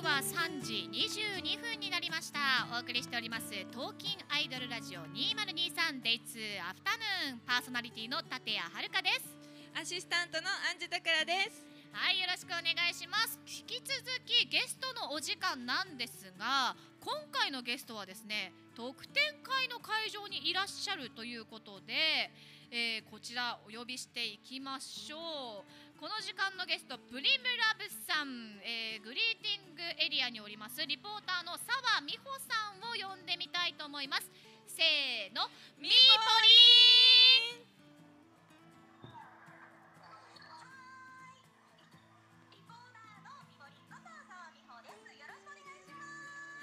は3時22分になりました。お送りしておりますトーキンアイドルラジオ 2023Day2 アフタヌーンパーソナリティの立谷遥です。アシスタントのアンジュタクラです。はいよろしくお願いします。引き続きゲストのお時間なんですが今回のゲストはですね特典会の会場にいらっしゃるということで、えー、こちらお呼びしていきましょうこの時間のゲストプリムラブさん、えー、グリーティングエリアにおりますリポーターの澤美穂さんを呼んでみたいと思います。せーのミーポリン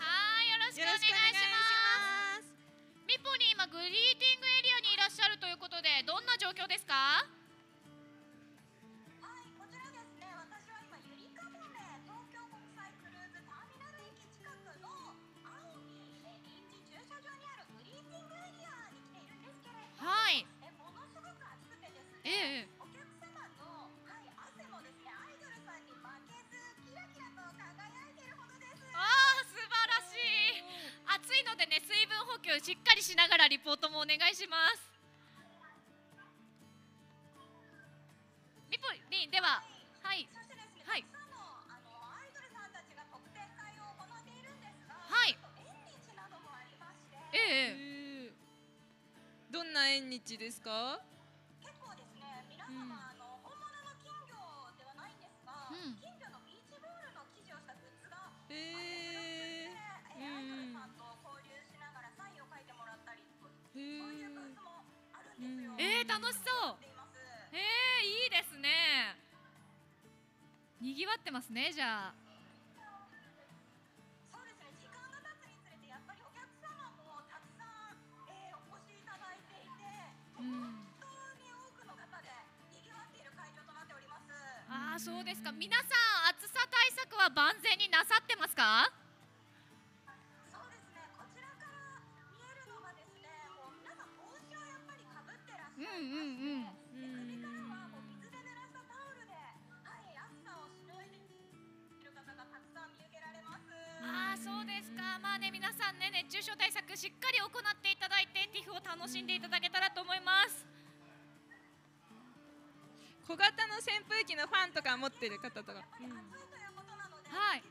はいよろしくお願いします。ミポリン今グリーティングエリアにいらっしゃるということでどんな状況ですか？しっかりしながらリポートもお願いします。リポリンでははい、はい。はい。ええどんな縁日ですかえー、楽しそう。えー、いいですね。賑わってますね、じゃあ。そうですね、時間が経つにつれて、やっぱりお客様もたくさん、えー、お越しいただいていて。うん、本当に多くの方で賑わっている会場となっております。ああ、そうですか。皆さん、暑さ対策は万全になさってますか？うんうんうん。首からはもう水で濡らしたタオルで、はい、暑さをしのいでいる方がたくさん見受けられます。ああそうですか。まあね皆さんね熱中症対策しっかり行っていただいてティフを楽しんでいただけたらと思います。小型の扇風機のファンとか持ってる方とか、うん、はい、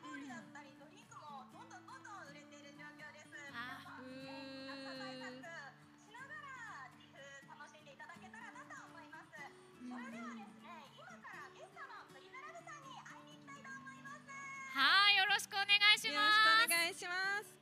願いします。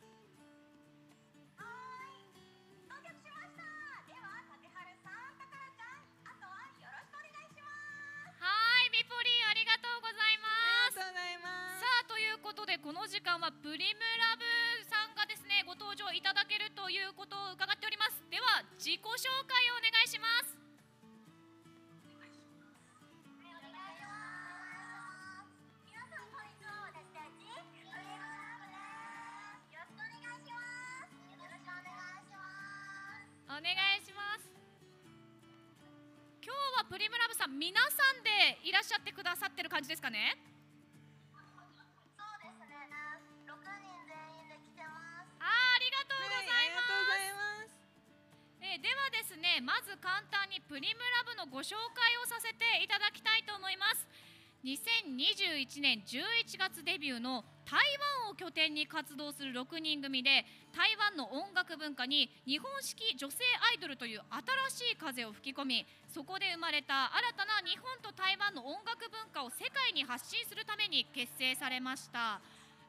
はプリムラブさん皆さんでいらっしゃってくださってる感じですかね？そうですね。6人全員で来てます。あありがとうございます、はい、えー、ではですねまず簡単にプリムラブのご紹介をさせていただきたいと思います。2021年11月デビューの台湾を拠点に活動する6人組で台湾の音楽文化に日本式女性アイドルという新しい風を吹き込みそこで生まれた新たな日本と台湾の音楽文化を世界に発信するために結成されました。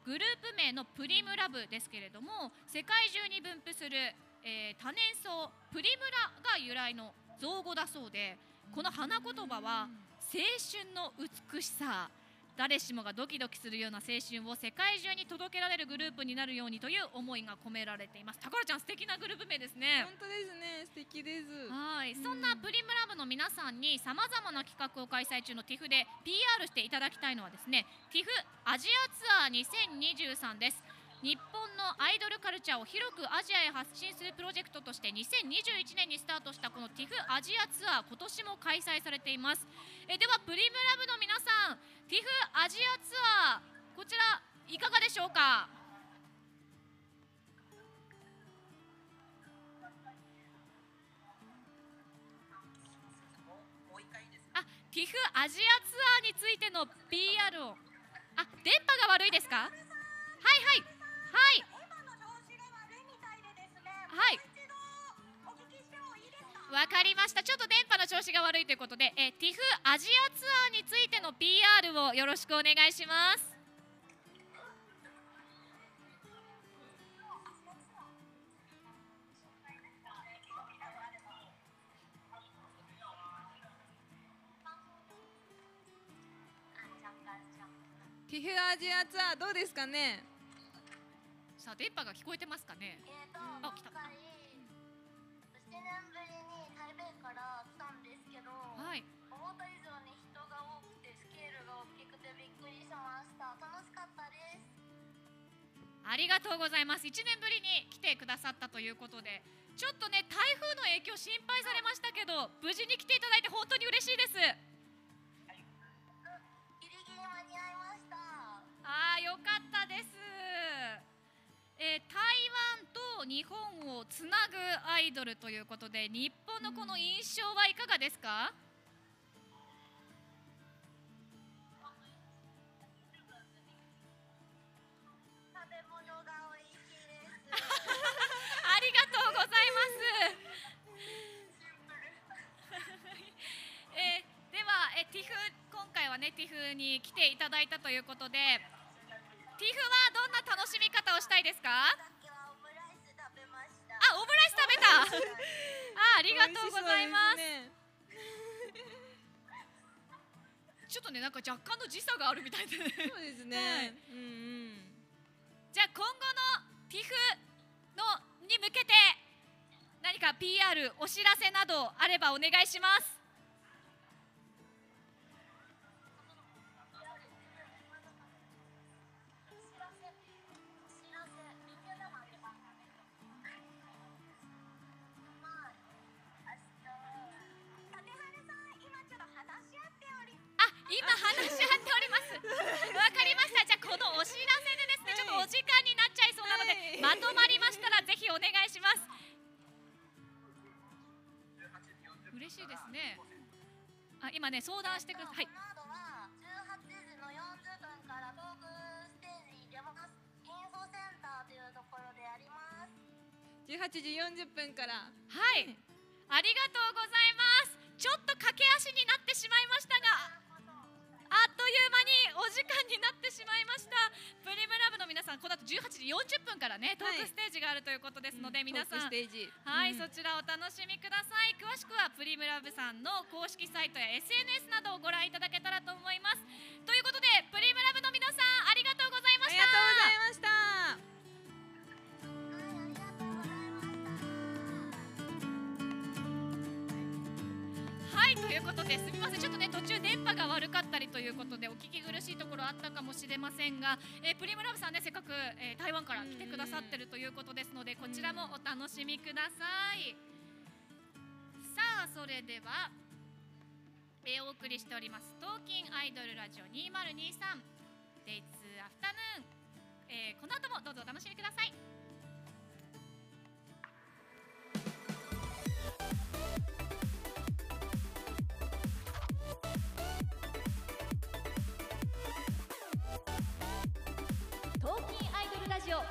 グループ名のプリムラブですけれども世界中に分布する、えー、多年草プリムラが由来の造語だそうでこの花言葉は青春の美しさ。誰しもがドキドキするような青春を世界中に届けられるグループになるようにという思いが込められています。宝ちゃん素敵なグループ名ですね。本当ですね。素敵です。はい、うん、そんなプリムラブの皆さんにさまざまな企画を開催中の TIFF で PR していただきたいのはですね、TIFF アジアツアー2023です。日本のアイドルカルチャーを広くアジアへ発信するプロジェクトとして2021年にスタートしたこの TIFF アジアツアー今年も開催されていますえではプリムラブの皆さん TIFF アジアツアーこちらいかがでしか？あティフアジアツアーについての PR を。あ電波が悪いですか？はいはい。はい。はいわかりました。ちょっと電波の調子が悪いということでえティフアジアツアーについての PR をよろしくお願いします。ティフアジアツアーどうですかね？さあ電波が聞こえてますかね？えーとあ来たありがとうございます。1年ぶりに来てくださったということでちょっとね台風の影響心配されましたけど無事に来ていただいて本当に嬉しいです。ギリギリ間に合いましたあーよかったです、えー台湾と日本をつなぐアイドルということで日本のこの印象はいかがですか、食今回はねティフに来ていただいたということでティフはどんな楽しみ方をしたいですか？あオムライス食べた。あありがとうございます。ね。ちょっとねなんか若干の時差があるみたいでね。そうですね、はい。うんうん。じゃあ今後のティフのに向けて何か PR お知らせなどあればお願いしますましたらぜひお願いします。嬉しいですね。あ今ね相談してください。はい。この後は18時の40分からトークステージに出ます。インフォセンターというところでやります。18時40分から。はい、ありがとうございます。ちょっと駆け足になってしまいましたがあっという間にお時間になってしまいました。プリムラブの皆さんこの後18時40分からねトークステージがあるということですので、皆さん。トークステージ。はい、うん。そちらお楽しみください。詳しくはプリムラブさんの公式サイトや SNS などをご覧いただけたらと思います。ということでプリムラブの皆さんありがとうございました。ありがとうございましたということですみません。ちょっとね途中電波が悪かったりということでお聞き苦しいところあったかもしれませんが、えープリムラブさんねせっかく、えー台湾から来てくださってるということですのでこちらもお楽しみください。さあそれでは、えーお送りしております「トーキンアイドルラジオ2023 Days Afternoon」えーこの後もどうぞお楽しみください。2023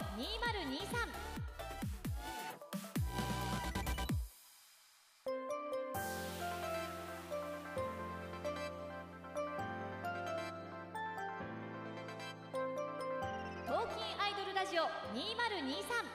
トーキンアイドルラジオ2023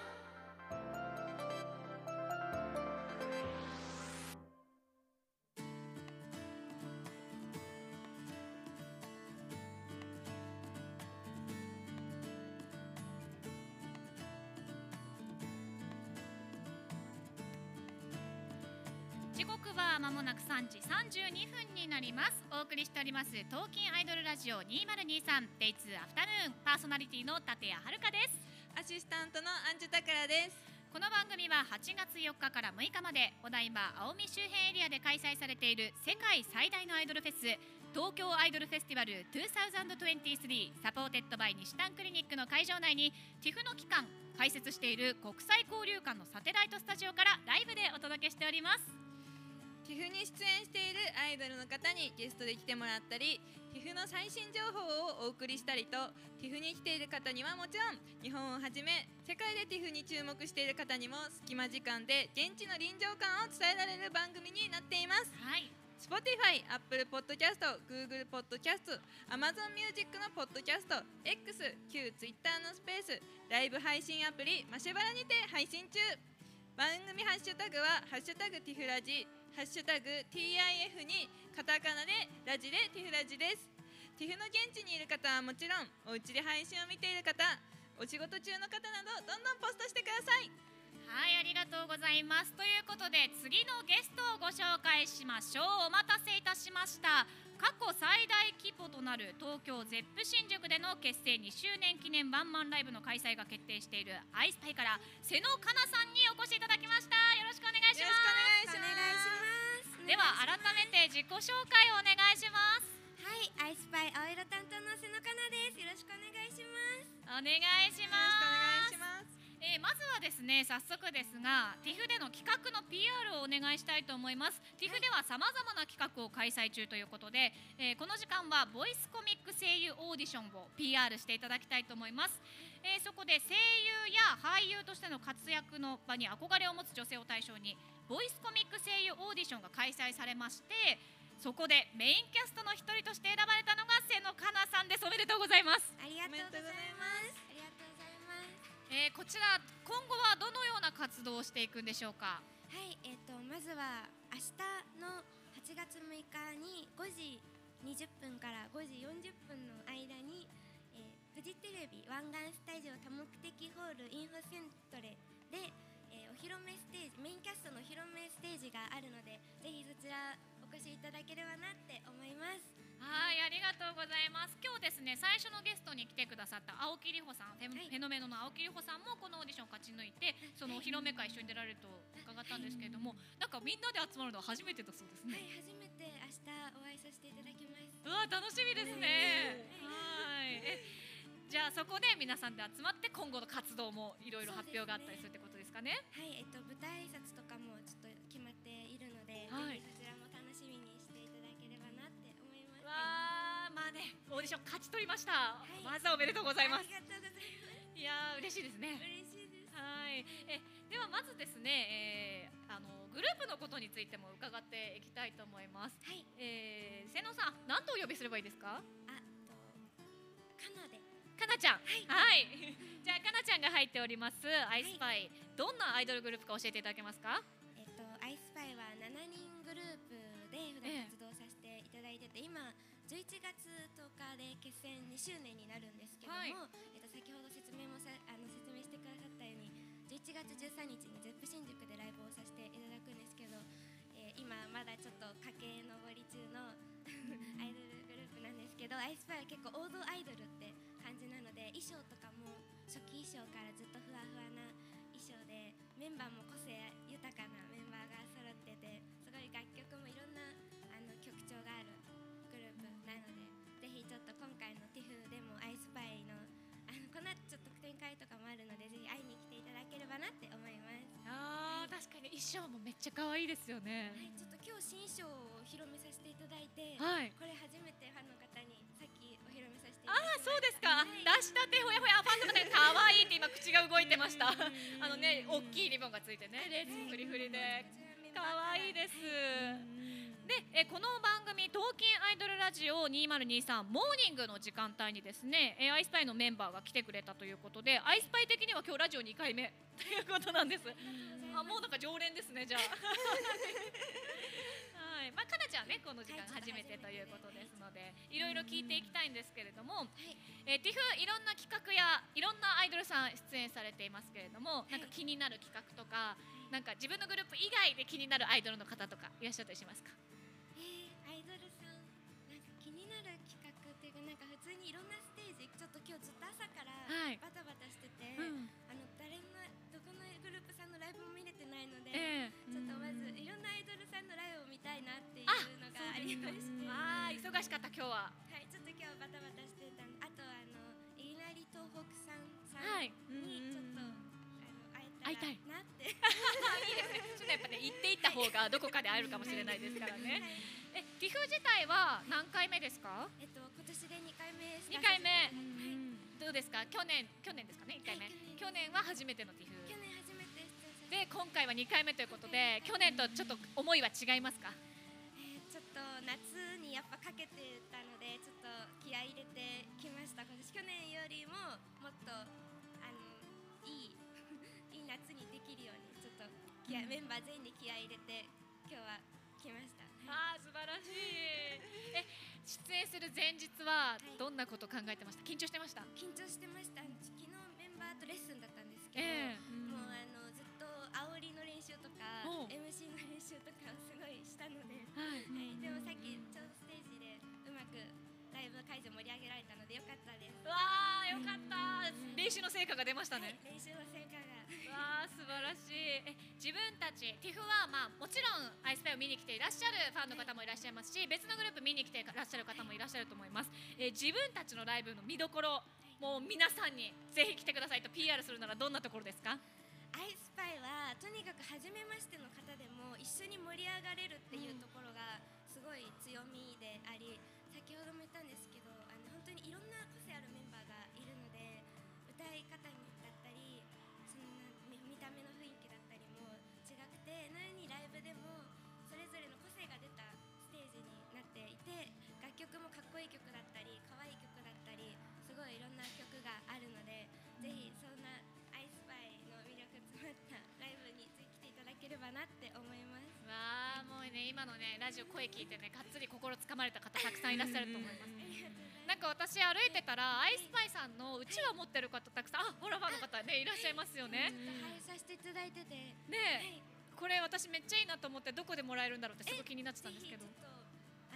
はまもなく3時32分になります。お送りしております東京アイドルラジオ 2023Day2 アフタヌーンパーソナリティの立谷遥です。アシスタントのアンジュタクラです。この番組は8月4日から6日までお台場青海周辺エリアで開催されている世界最大のアイドルフェス東京アイドルフェスティバル2023 supported by にしたんクリニックの会場内に TIFF の期間開設している国際交流館のサテライトスタジオからライブでお届けしております TIFF に出演しているアイドルの方にゲストで来てもらったり TIFF の最新情報をお送りしたりと TIFF に来ている方にはもちろん日本をはじめ世界で TIFF に注目している方にも隙間時間で現地の臨場感を伝えられる番組になっています。はい。Spotify、Apple Podcast、Google Podcast、Amazon Music の Podcast、X、旧 Twitter のスペース、ライブ配信アプリマシュバラにて配信中。番組ハッシュタグは「ハッシュタグティフラジ」「ハッシュタグ TIF」にカタカナでラジでティフラジです。ティフの現地にいる方はもちろんお家で配信を見ている方お仕事中の方などどんどんポストしてください。はいありがとうございます。ということで次のゲストをご紹介しましょう。お待たせいたしました。過去最大規模となる東京ゼップ新宿での結成2周年記念ワンマンライブの開催が決定しているアイスパイから瀬野かなさんにお越しいただきました。よろしくお願いしよろますしくお願いしますでは改めて自己紹介をお願いします。はい、アイスパイ青色担当の瀬野かなです。よろしくお願いします。お願いしよろますしくお願いします。えーまずはですね早速ですが TIFF での企画の PR をお願いしたいと思います。TIFF ではさまざまな企画を開催中ということで、えーこの時間はボイスコミック声優オーディションを PR していただきたいと思います、えーそこで声優や俳優としての活躍の場に憧れを持つ女性を対象にボイスコミック声優オーディションが開催されましてそこでメインキャストの一人として選ばれたのが瀬野かなさんですおめでとうございますありがとうございます。ありがとうございます。えーこちら今後はどのような活動をしていくんでしょうか？はい、えっ、とまずは明日の8月6日に5時20分から5時40分の間に、えーフジテレビ湾岸スタジオ多目的ホールインフォセントレで、えーお披露目ステージメインキャストの披露目ステージがあるのでぜひそちらお越しいただければなって思います。はい、ありがとうございます。今日ですね、最初のゲストに来てくださった青木里穂さん、フェ,、はいフェノメノの青木里穂さんもこのオーディション勝ち抜いて、そのお披露目会一緒に出られると伺ったんですけれども、なんかみんなで集まるのは初めてだそうですはいね。、初めて明日お会いさせていただきます。うわ、楽しみですね。そこで皆さんで集まって今後の活動もいろいろ発表があったりするってことですかね。はい、えっと舞台挨拶とかもちょっと決まっているので、はいぜひそちらも楽しみにしていただければなって思います。わあ、まあね、オーディション勝ち取りました。いまずはおめでとうございますあり。がとうございます。いやー嬉しいですね。嬉しいです。はい、えではまずですね、えーあのグループのことについても伺っていきたいと思います。はい、えー、瀬野さん、何とお呼びすればいいですか？あとカナで、かなちゃん。はい。じゃあかなちゃんが入っておりますアイスパイ、どんなアイドルグループか教えていただけますか？えっとアイスパイは7人グループで普段活動させていただいてて、今11月10日で結成2周年になるんですけども、はいえっと先ほど説明もさあの説明してくださったように11月13日にゼップ新宿でライブをさせていただくんですけど、えー今まだちょっと駆け上り中の アイドルグループなんですけどアイスパイは結構王道アイドルって感じなので衣装とかも初期衣装からずっとふわふわな衣装でメンバーも個性豊かなメンバーが揃っててすごい楽曲もいろんなあの曲調があるグループなのでぜひちょっと今回の TIFF でもアイスパイのあのこの後ちょっと特典会とかもあるのでぜひ会いに来ていただければなって思います。ああ、確かに衣装もめっちゃ可愛いですよね。はい、ちょっと今日新衣装を披露目させていただいて、はい。これ初めてファンの方にあそうですか。はい出したてほやほや、ファンの方に可愛いって今口が動いてました。あのね、大きいリボンがついてね、レースフリフリで。可愛いです。で、えこの番組「東京アイドルラジオ2023モーニング」の時間帯にですねえアイスパイのメンバーが来てくれたということでアイスパイ的には今日ラジオ2回目ということなんです。あもうなんか常連ですねじゃあ。はい、まあかなちゃんねこの時間はい初めてということですので、いろいろ聞いていきたいんですけれども、はい。えー、ティフいろんな企画やいろんなアイドルさん出演されていますけれども、なんか気になる企画とか、なんか自分のグループ以外で気になるアイドルの方とかいらっしゃったりしますか？えー、アイドルさんなんか気になる企画っていうかなんか普通にいろんなステージちょっと今日ずっと朝からはい。バタバタしてて、うん、あのライブも見れてないので、ええ。ちょっとまずいろんなアイドルさんのライブを見たいなっていうのがありまして。あー忙忙しかった今日は。はいちょっと今日バタバタしてたんあとあのいなり東北さんさはい。んにちょっと、あの会えた会いたいらなって。いいですねちょっとやっぱね行っていった方がどこかで会えるかもしれないですからね。えティフ自体は何回目ですか？えっと今年で2回目二回目。はい。どうですか？去年去年ですかね？1回目。はい去年は初めてのティで今回は2回目ということで去年とちょっと思いは違いますか？えーちょっと夏にやっぱかけてたのでちょっと気合い入れてきました。今年去年よりももっとあのいいいい夏にできるようにちょっと気合いメンバー全員で気合い入れて今日は来ました、はいあー素晴らしい。え出演する前日はい。どんなこと考えてました？緊張してました？緊張してました。昨日メンバーとレッスンだったんですけど、えも MC の練習とかをすごいしたので、えはい。はい、でもさっきちょうどステージでうまくライブ会場盛り上げられたのでよかったです。わあよかった。練習の成果が出ましたね。はい、練習の成果が。わあ素晴らしい。え自分たちティフはまあもちろんアイスパイを見に来ていらっしゃるファンの方もいらっしゃいますし別のグループ見に来ていらっしゃる方もいらっしゃると思います、えー自分たちのライブの見どころもう皆さんにぜひ来てくださいと PR するならどんなところですか？アイスパイはとにかく初めましての方でも一緒に盛り上がれるっていうところがすごい強みであり今のねラジオ声聞いてねがっつり心つかまれた方たくさんいらっしゃると思います。なんか私歩いてたらアイスパイさんのうちわ持ってる方たくさんあホラファンの方ねいらっしゃいますよね。配させていただいてて、ねこれ私めっちゃいいなと思ってどこでもらえるんだろうってすごい気になってたんですけど。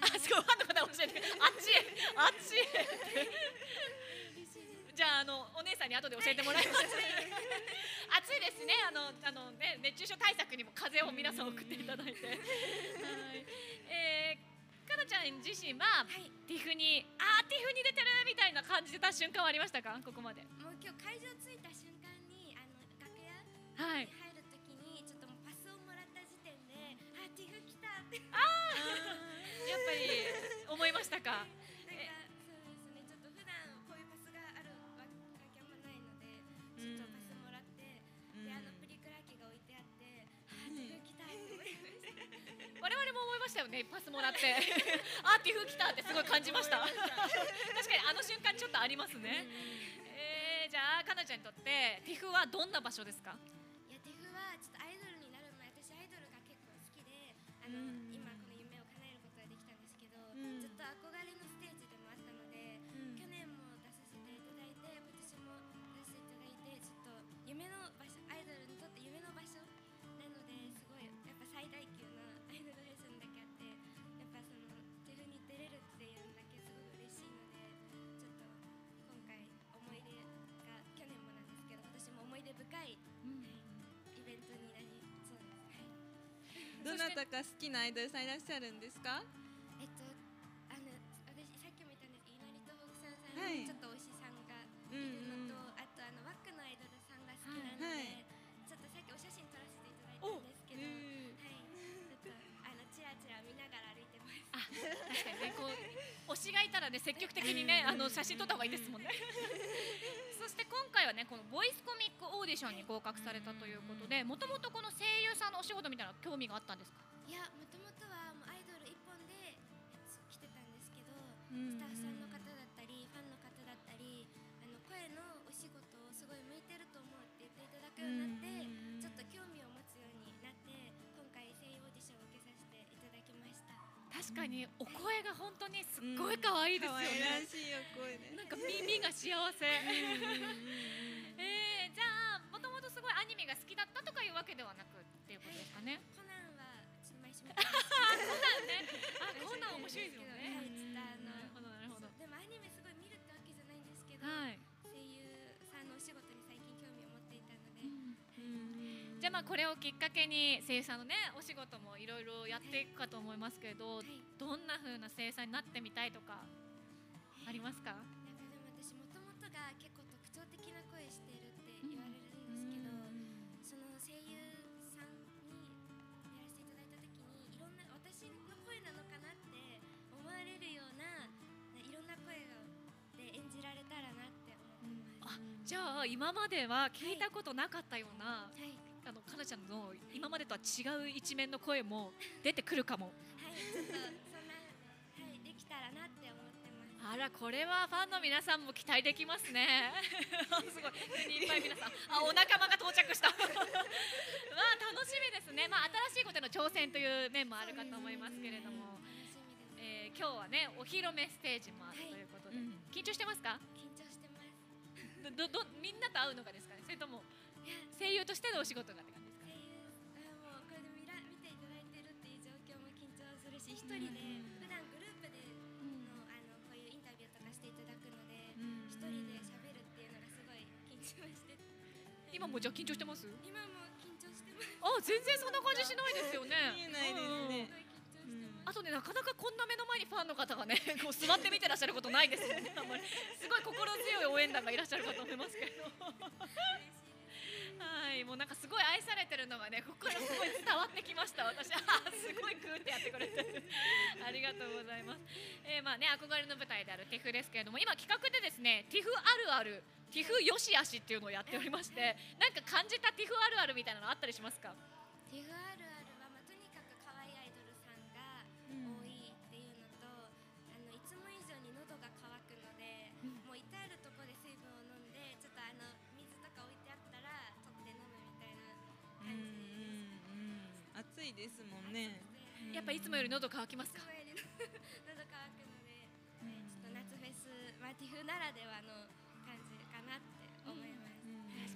あすごいファンの方教えてあっちへあっちへじゃああのお姉さんに後で教えてもらいます、暑いですね。あのあのね熱中症対策にも風を皆さん送っていただいて。はい。えー、かなちゃん自身ははい、ティフにあーティフに出てるみたいな感じてた瞬間はありましたか？ここまで。もう今日会場着いた瞬間にあの楽屋はい。に入るときにちょっともうパスをもらった時点であティフ来たって。やっぱり思いましたか？よねパスもらって。あティフ来たってすごい感じました。確かにあの瞬間ちょっとありますね。えー、じゃあかなちゃんにとってティフはどんな場所ですか？いやティフはちょっとアイドルになる前私アイドルが結構好きであの、うんどなたか好きなアイドルさんいらっしゃるんですか？えっとあの私さっきも言ったんですけど、稲荷東北さんさんはいにちょっと推しさんがいるのと、あとあのワックのアイドルさんが好きなので、はいちょっとさっきお写真撮らせていただいたんですけど、はい。えちょっとあのチラチラ見ながら歩いてます。あ確かにねこう推しがいたらね積極的にねあの写真撮った方がいいですもんね回はねこのボイスコミックオーディションに合格されたということでもともとこの声優さんのお仕事みたいな興味があったんですか？いやもともとはもうアイドル一本で来てたんですけど、うんスタッフさんの方だったりファンの方だったりあの声のお仕事をすごい向いてると思うって言っていただくようになって、確かにお声が本当にすっごい可愛いですよ可愛らね、しいお声でなんか耳が幸せ。えー、じゃあもともとすごいアニメが好きだったとかいうわけではなくっていうことですかね。コナンはちょっと毎週見てますあ コナン面白いですよね。なるほどなるほど。でもアニメすごい見るってわけじゃないんですけど、はいまあこれをきっかけに声優さんのねお仕事もいろいろやっていくかと思いますけれど、はい。どんな風な声優さんになってみたいとかありますか？なんかでも私もともとが結構特徴的な声してるって言われるんですけど、その声優さんにやらせていただいた時にいろんな私の声なのかなって思われるようないろんな声がで演じられたらなって思ってます。あじゃあ今までは聞いたことなかったような、はい、あのかなちゃんの今までとは違う一面の声も出てくるかも。はい、ちょっとそんな、はい、できたらなって思ってます。あらこれはファンの皆さんも期待できますね。すごい手にいっぱい皆さん。あお仲間が到着した。まあ楽しみですね。まあ新しいことへの挑戦という面もあるかと思いますけれども。えー今日はねお披露目ステージもあるということで、うん。緊張してますか？緊張してます。どどみんなと会うのがですかね？それとも声優としてのお仕事がって感じですか？声優、あ、もうこれで見ら見ていただいてるっていう状況も緊張するし、一人で普段グループでのあのこういうインタビューとかしていただくので、一人で喋るっていうのがすごい緊張して。今もじゃあ緊張してます？今も緊張してます。あ全然そんな感じしないですよね見えないですうんうん。あとねなかなかこんな目の前にファンの方がねこう座って見てらっしゃることないですよねあんまりすごい心強い応援団がいらっしゃるかと思いますけどはいもうなんかすごい愛されてるのがねここからすごい伝わってきました私。あすごいグーってやってくれて ありがとうございます。えーまあね憧れの舞台であるティフですけれども今企画でですねティフあるあるティフよしあしっていうのをやっておりましてなんか感じたティフあるあるみたいなのあったりしますか？ティフです。うん暑いですもんね。やっぱいつもより喉乾きますか？いつもより 喉乾くので、はいちょっと夏フェス、まあ、ティフならではの思います。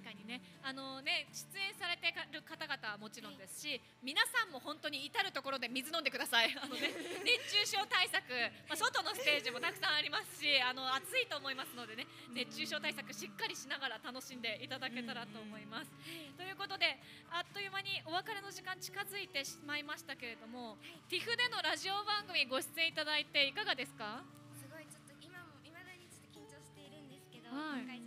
確かにね、あのね出演されてる方々はもちろんですし、皆さんも本当に至る所で水飲んでください。あのね 熱中症対策、まあ、外のステージもたくさんありますし、あの暑いと思いますのでね、熱中症対策しっかりしながら楽しんでいただけたらと思います。ということで、あっという間にお別れの時間近づいてしまいましたけれども、ティフでのラジオ番組ご出演いただいていかがですか？すごいちょっと今も未だにちょっと緊張しているんですけど、はい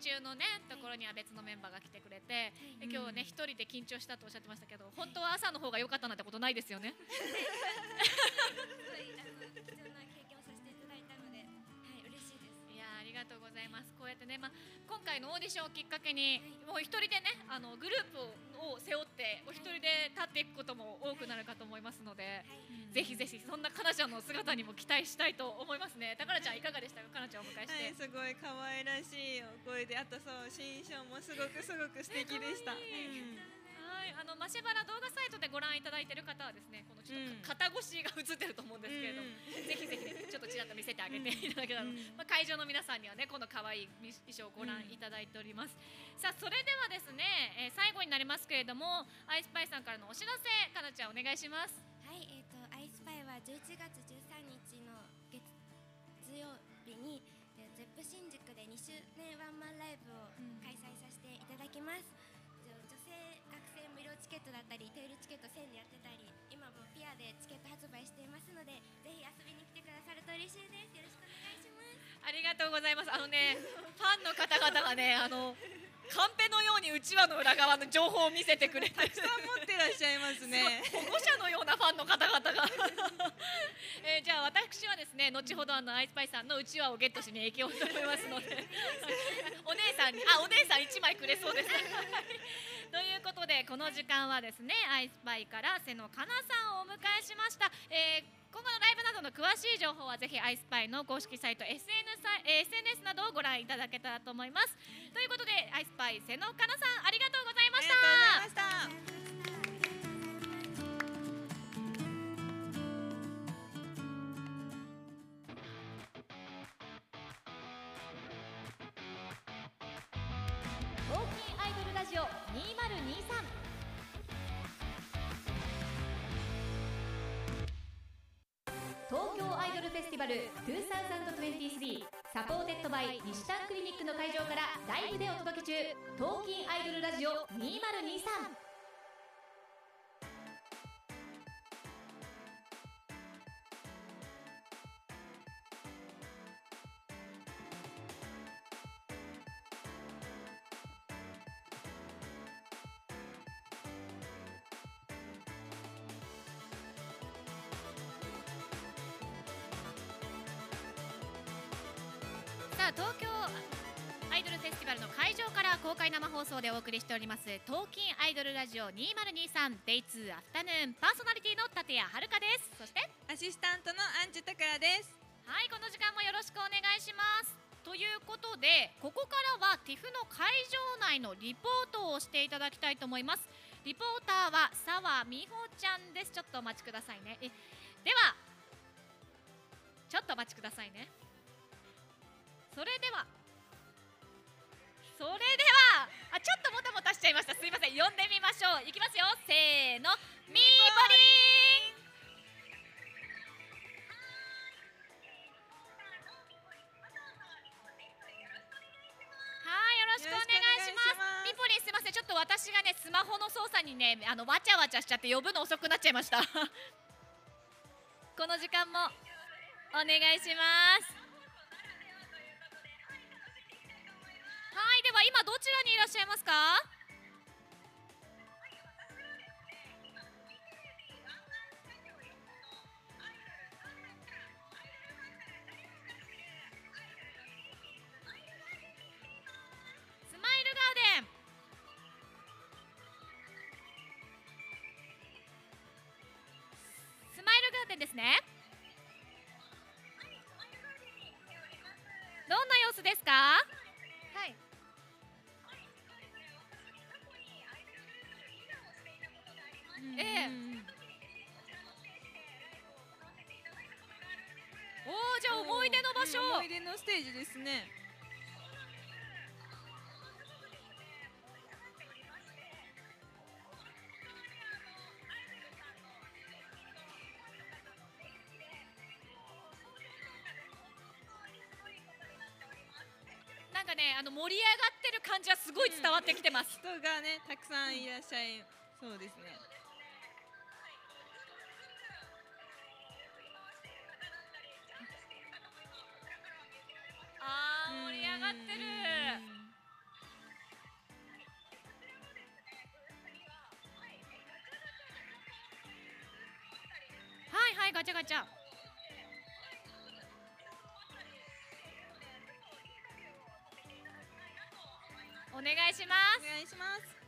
中のねところには別のメンバーが来てくれて、で今日はね一人で緊張したとおっしゃってましたけど、本当は朝の方が良かったなんてことないですよね。ざいます。こうやってね、まあ今回のオーディションをきっかけに、もう一人でねあのグループを背負ってお一人で立っていくことも多くなるかと思いますので、はい、ぜひぜひそんなかなちゃんの姿にも期待したいと思いますね。たからちゃんいかがでした？か？かなちゃんをお迎えして。はい、すごい可愛らしいお声で、あとそう新衣装もすごくすごく素敵でした。可愛いうんはい、あのマシェバラ動画サイトでご覧いただいている方はですね、このちょっと肩越しが映ってると思うんですけれども、ぜひぜひね、ちょっとちらっと見せてあげていただけたら、うん。まあ、会場の皆さんにはね、この可愛い衣装をご覧いただいております。さあ、それではですね、えー最後になりますけれども、アイスパイさんからのお知らせ、かなちゃんお願いします。はい、えっ、とアイスパイは11月13日の月曜日にえーゼップ新宿で2周年ワンマンライブを開催させていただきます。チケットだったりテールチケット1000でやってたり今もピアでチケット発売していますのでぜひ遊びに来てくださると嬉しいですよろしくお願いしますありがとうございます。あのね、ファンの方々がね、あの。カンペのようにうちわの裏側の情報を見せてくれてたくさん持ってらっしゃいますね。保護者のようなファンの方々が、えーじゃあ私はですね後ほどあのアイスパイさんのうちわをゲットしに行きようと思いますので。お姉さんにあお姉さん1枚くれそうです ということでこの時間はですねアイスパイから瀬野かなさんをお迎えしました、えー今後のライブなどの詳しい情報はぜひアイスパイの公式サイト SNS, SNS などをご覧いただけたらと思います。ということでアイスパイ瀬野かなさんありがとうございました。ありがとうございました。トーキンアイドルラジオ2023フェスティバル2023 supported by にしたんクリニックの会場からライブでお届け中トーキンアイドルラジオ2023りしております東京アイドルラジオ 2023Day2 アフタヌーンパーソナリティの立谷遥です。そしてアシスタントのアンジュタクラです。はいこの時間もよろしくお願いします。ということでここからは TIFF の会場内のリポートをしていただきたいと思います。リポーターは澤美穂ちゃんです。ちょっとお待ちくださいね。えではちょっとお待ちくださいね。それではそれではあちょっともたもたしちゃいました。すいません。呼んでみましょう。いきますよ。せーの。みーぽりんはい、よろしくお願いします。みぽりんすみません、ちょっと私がね、スマホの操作にね、あのわちゃわちゃしちゃって呼ぶの遅くなっちゃいました。この時間もお願いします。はい、では今どちらにいらっしゃいますか？スマイルガーデン。思い出の場所。思い出のステージですねなんかね、あの盛り上がってる感じはすごい伝わってきてます。人がねたくさんいらっしゃいそうですねいはい、ガチャガチャ。お願いします。お願いします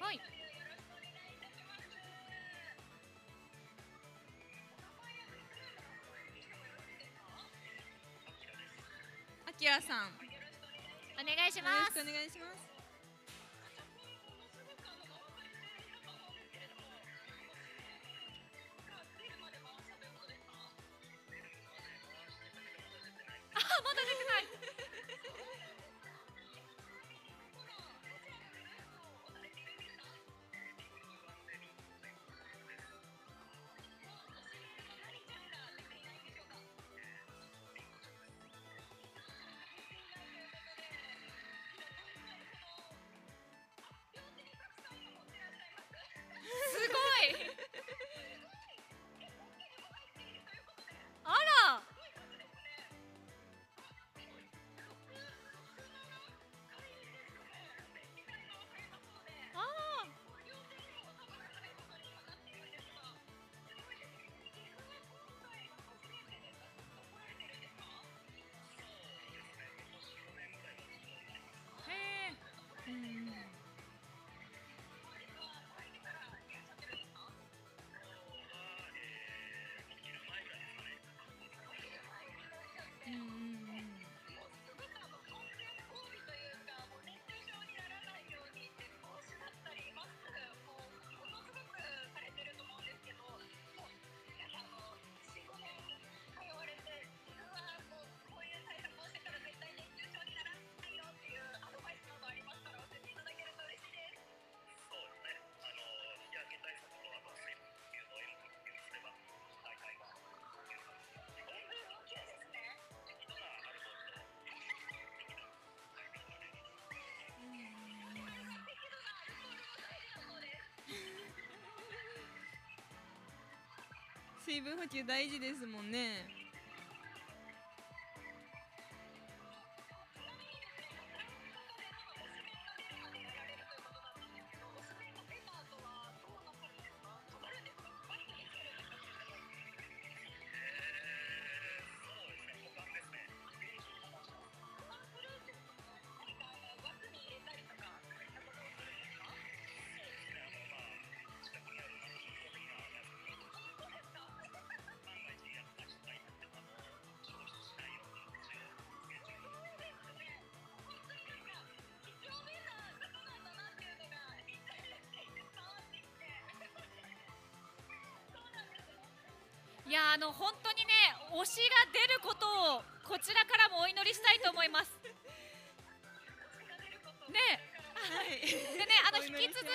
はい。あきらさんお願いしよますろしくお。願いします水分補給大事ですもんね。いやあの本当にね推しが出ることをこちらからもお祈りしたいと思います。ね。はい。でねあのお引き続き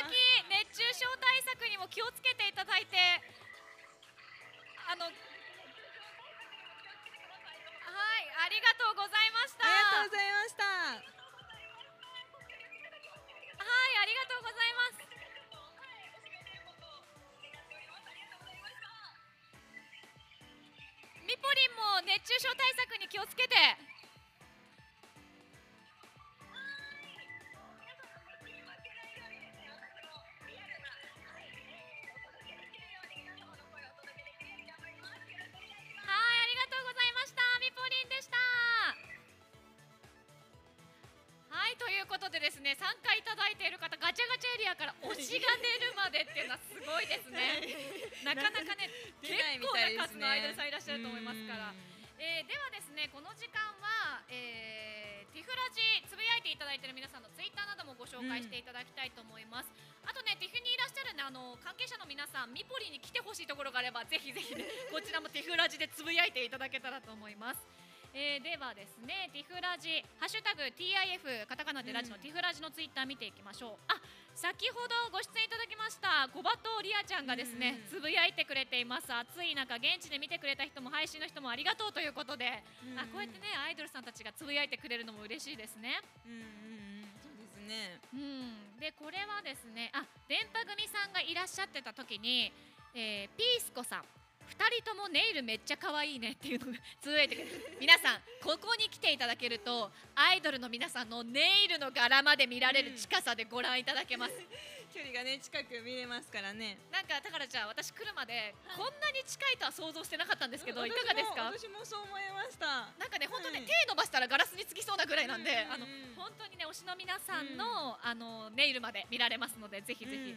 熱中症対策にも気をつけていただいてあのね参加いただいている方ガチャガチャエリアから推しが出るまでっていうのはすごいですね。なかなかね結構な数のアイドルさんいらっしゃると思いますから。うん。えーではですねこの時間は、えーティフラジつぶやいていただいている皆さんのツイッターなどもご紹介していただきたいと思います、あとねティフにいらっしゃるねあの関係者の皆さんミポリに来てほしいところがあればぜひぜひねこちらもティフラジでつぶやいていただけたらと思いますえーではですねティフラジハッシュタグ TIF カタカナでラジのうん。ティフラジのツイッター見ていきましょう。あ先ほどご出演いただきましたゴバとリアちゃんがですね、うん。つぶやいてくれています。暑い中現地で見てくれた人も配信の人もありがとうということで、あこうやってねアイドルさんたちがつぶやいてくれるのも嬉しいですね。うんうんうん。そうですね。うん。でこれはですねあ電波組さんがいらっしゃってた時に、えーピースコさん2人ともネイルめっちゃ可愛いねっていうのがつぶやいてくれて皆さんここに来ていただけるとアイドルの皆さんのネイルの柄まで見られる近さでご覧いただけます、距離がね近く見れますからね。なんかだからじゃあ私来るまでこんなに近いとは想像してなかったんですけど、いかがですか？私もそう思いました。なんかね本当ね、はい手伸ばしたらガラスにつきそうなぐらいなんで、うんあの本当にね推しの皆さんの、あのネイルまで見られますのでぜひぜひ、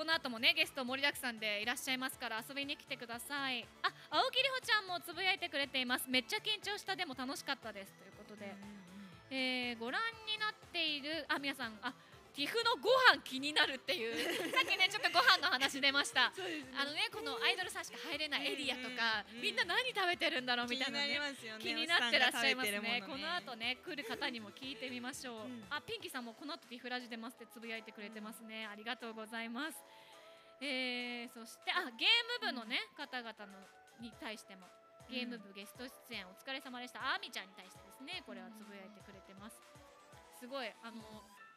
この後もねゲスト盛りだくさんでいらっしゃいますから遊びに来てください。あ青木里穂ちゃんもつぶやいてくれています。めっちゃ緊張したでも楽しかったです。ということで、えーご覧になっているあ皆さんあティフのご飯気になるっていう。さっきねちょっとご飯の話出ました。ね。あのねこのアイドルさんしか入れないエリアとか、うんうんみんな何食べてるんだろうみたいなねますよね。気になってらっしゃいますね。おっさんが食べてるもこの後ね来る方にも聞いてみましょう、うんあピンキーさんもこの後ティフラジ出ますってつぶやいてくれてますね、ありがとうございます。えー、そしてあゲーム部のね、方々のに対してもゲーム部ゲスト出演お疲れ様でした。あみちゃんに対してですねこれはつぶやいてくれてます。すごいあの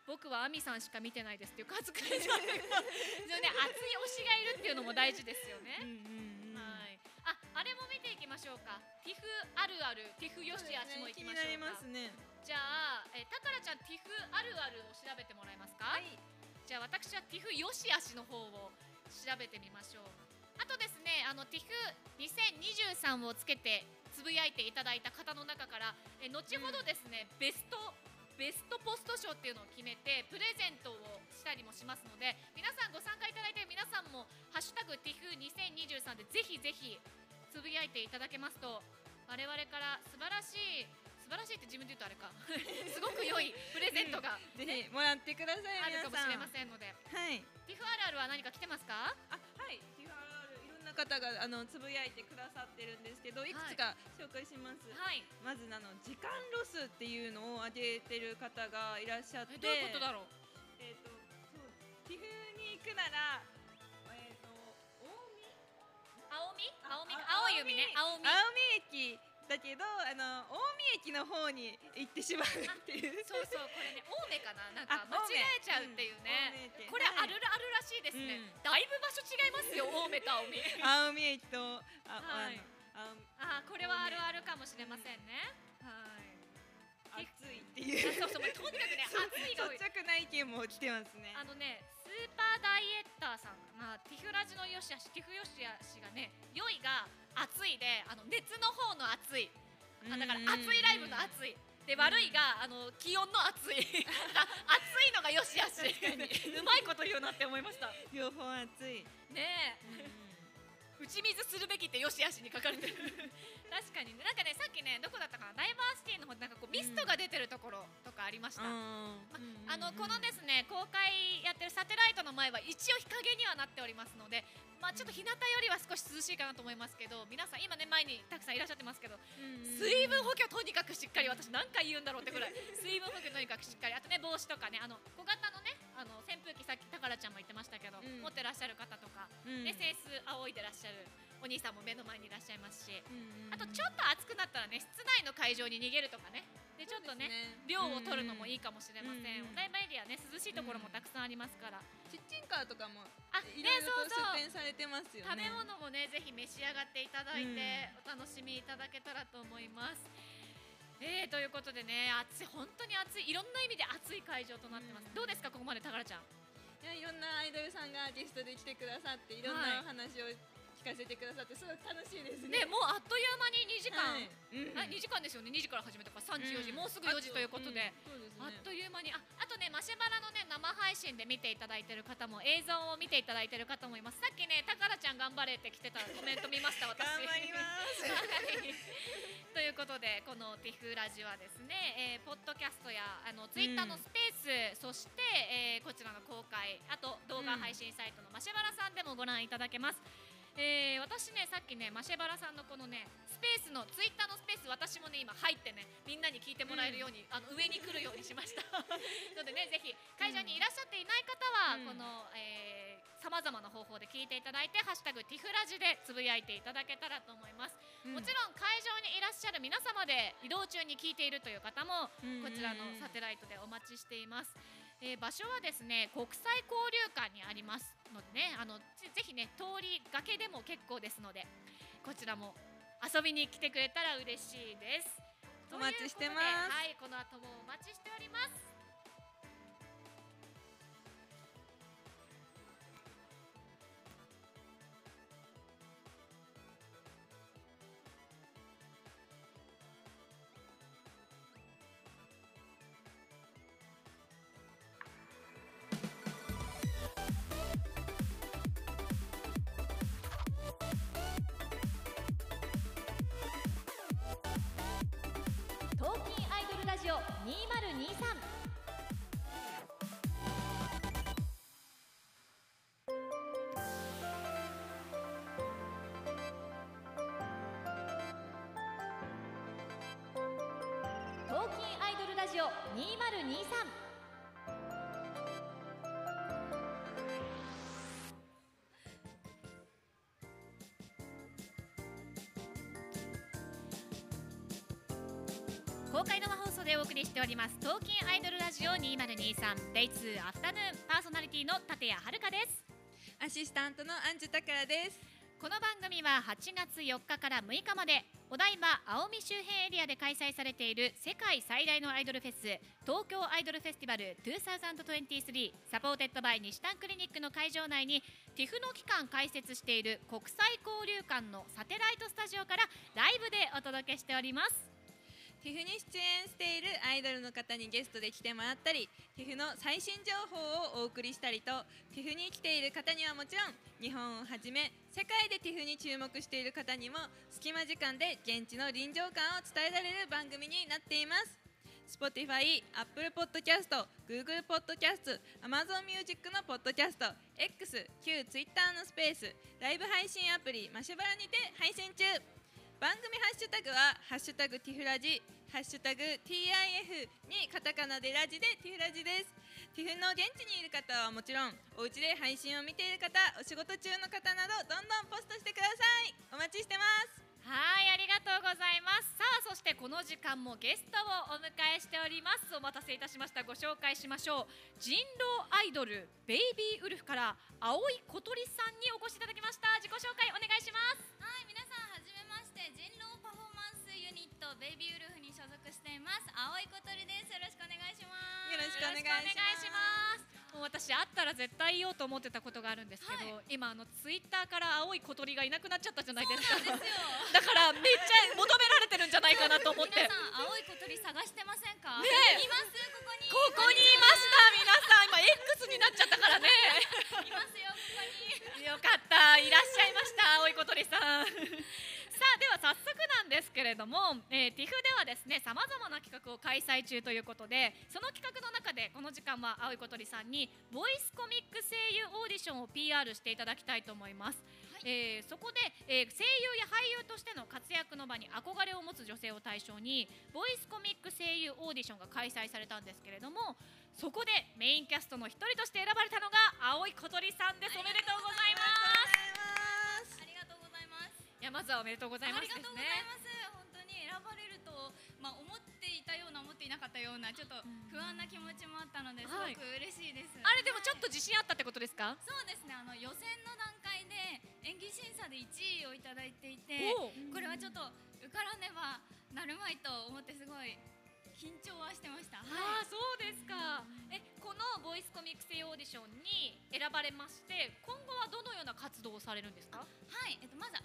僕はあみさんしか見てないですっていう数々 でもね熱い推しがいるっていうのも大事ですよね、うんうんうんはい。あ、あれも見ていきましょうか。ティフあるある、ティフよしあしもいきましょうか。気になりますねじゃあ、えー、たからちゃんティフあるあるを調べてもらえますか？じゃあ私はティフよしあしの方を調べてみましょう。あとですね、あのティフ2023をつけてつぶやいていただいた方の中から、えー後ほどですね、ベストベストポスト賞っていうのを決めてプレゼントをしたりもしますので皆さんご参加いただいて皆さんも「ハッシュタグティフ2023」でぜひぜひつぶやいていただけますと我々から素晴らしい素晴らしいって自分で言うとあれか。すごく良いプレゼントがぜひもらってくださいあるかもしれませんので。はい。ティフあるあるは何か来てますか？あはい方があのつぶやいてくださってるんですけどい。くつか紹介します、はい。まずあの時間ロスっていうのを挙げてる方がいらっしゃってえどういうことだろう？えっ、とそうティフに行くならえっ、と青み青み青みあ青い海？ね青み青海駅だけどあの近江駅の方に行ってしまうっていう。そうそうこれね青梅かななんかあ間違えちゃうっていうね、青梅駅これあるあるらしいですね、うん。だいぶ場所違いますよ青梅と青海 青海駅とあ、はい。あのあーこれはあるあるかもしれませんね、はい。あの暑いっていう。あそうそうとにかくね暑いが多い率直な意見も来てますね。あのねスーパーダイエッターさんかなティフラジのよしあしティフよしあしがね良いが暑いであの熱の方の暑い。あだから暑いライブの暑い。で悪いがあの気温の暑い。暑いのがよしあし。うまいこと言うなって思いました。両方暑い、ねえ。打ち水するべきってよしあしに書かれてる。確かに。ねなんかねさっきねどこだったかな？ダイバーシティの方でなんかこうミストが出てるところとかありました、あのこのですね公開やってるサテライトの前は一応日陰にはなっておりますので、まあ、ちょっと日向よりは少し涼しいかなと思いますけど皆さん今ね前にたくさんいらっしゃってますけど水分補給とにかくしっかり私何回言うんだろうってぐらい。水分補給とにかくしっかり。あとね帽子とかねあの小型のねあの扇風機さっき宝ちゃんも言ってましたけど、うん。持ってらっしゃる方とか、うん。で扇子仰いでらっしゃるお兄さんも目の前にいらっしゃいますし、うんあとちょっと暑くなったらね室内の会場に逃げるとかね。でちょっとね量を取るのもいいかもしれません、うんお台場エリアね涼しいところもたくさんありますから、キッチンカーとかもあいねそうそう出店されてますよね。食べ物もねぜひ召し上がっていただいて、お楽しみいただけたらと思います。えー、ということでね暑い本当に暑いいろんな意味で暑い会場となってます、うん。どうですかここまで宝ちゃん。いやいろんなアイドルさんがゲストで来てくださっていろんはい。なお話を聞かせてくださってすごく楽しいですね。ねもうあっという間に2時間、はい。うんあ2時間ですよね。2時から始めたから3時4時、うん。もうすぐ4時ということで、うんですね。あっという間に。ああとねマシェバラのね生配信で見ていただいてる方も映像を見ていただいてる方もいます。さっきね宝ちゃん頑張れって来てたコメント見ました私。頑張ります。はい。ということでこのティフラジはですね、えーポッドキャストやあのツイッターのスペース、そして、えーこちらの公開あと動画配信サイトのマシェバラさんでもご覧いただけます。えー私ねさっきねマシェバラさんのこのねスペースのツイッターのスペース私もね今入ってねみんなに聞いてもらえるように、あの上に来るようにしました。のでねぜひ会場にいらっしゃっていない方は、うん。このさまざまな方法で聞いていただいて「ハッシュタグティフラジ」でつぶやいていただけたらと思います、もちろん会場にいらっしゃる皆様で移動中に聞いているという方もうん。こちらのサテライトでお待ちしています、えー場所はですね国際交流館にありますのでねあのぜぜひね通りがけでも結構ですのでこちらも遊びに来てくれたら嬉しいです。お待ちしてます。はいこの後もお待ちしておりますドルラジオ2023公開生放送でお送りしております。東京アイドルラジオ2023 Day 2アフタヌーンパーソナリティの立谷遥です。アシスタントのアンジュタカラです。この番組は8月4日から6日までお台場青海周辺エリアで開催されている世界最大のアイドルフェス東京アイドルフェスティバル2023 supported by にしたんクリニックの会場内に TIFF の期間開設している国際交流館のサテライトスタジオからライブでお届けしております。 TIFF に出演しているアイドルの方にゲストで来てもらったり TIFF の最新情報をお送りしたりと TIFF に来ている方にはもちろん日本をはじめ世界でティフに注目している方にも隙間時間で現地の臨場感を伝えられる番組になっています。Spotify、Apple Podcast、Google Podcast、Amazon Music のポッドキャスト X、旧 Twitter のスペースライブ配信アプリマシュバラにて配信中。番組ハッシュタグは「ハッシュタグティフラジ」「ハッシュタグ TIF」にカタカナでラジでティフラジです。ティフの現地にいる方はもちろんお家で配信を見ている方お仕事中の方などどんどんポストしてください。お待ちしてます。はいありがとうございます。さの時間もゲストをお迎えしております。お待たせいたしました。ご紹介しましょう。人狼アイドルベイビーウルフから青井小鳥さんにお越しいただきました。自己紹介お願いします。はい、皆さんくお願いします。もう私会ったら絶対言おうと思ってたことがあるんですけど、今あのツイッターから青い小鳥がいなくなっちゃったじゃないですか。だからめっちゃ求められてるんじゃないかなと思って。皆さん青い小鳥探してませんか？ねえ。いますここにここにいました皆さん今 X になっちゃったからね。いますよここに。よかった。いらっしゃいました青い小鳥さん。さあでは早速なんですけれども、えー、TIFF ではですねさまざまな企画を開催中ということでその企画の中でこの時間は青い小鳥さんにボイスコミック声優オーディションを PR していただきたいと思います、えーそこで、えー声優や俳優としての活躍の場に憧れを持つ女性を対象にボイスコミック声優オーディションが開催されたんですけれどもそこでメインキャストの一人として選ばれたのが青い小鳥さんです。おめでとうございますいやまずはおめでとうございますですありがとうございねます。本当に選ばれるとまあ思っていたような思っていなかったようなちょっと不安な気持ちもあったのですごはい。く嬉しいです、あれでもちょっとはい自信あったってことですか？そうですね。あの予選の段階で演技審査で1位をいただいていてこれはちょっと受からねばなるまいと思ってすごい緊張はしてました。あはい。あそうですか。えこのボイスコミック声オーディションに選ばれまして今後はどのような活動をされるんですか？はい、えっと、まず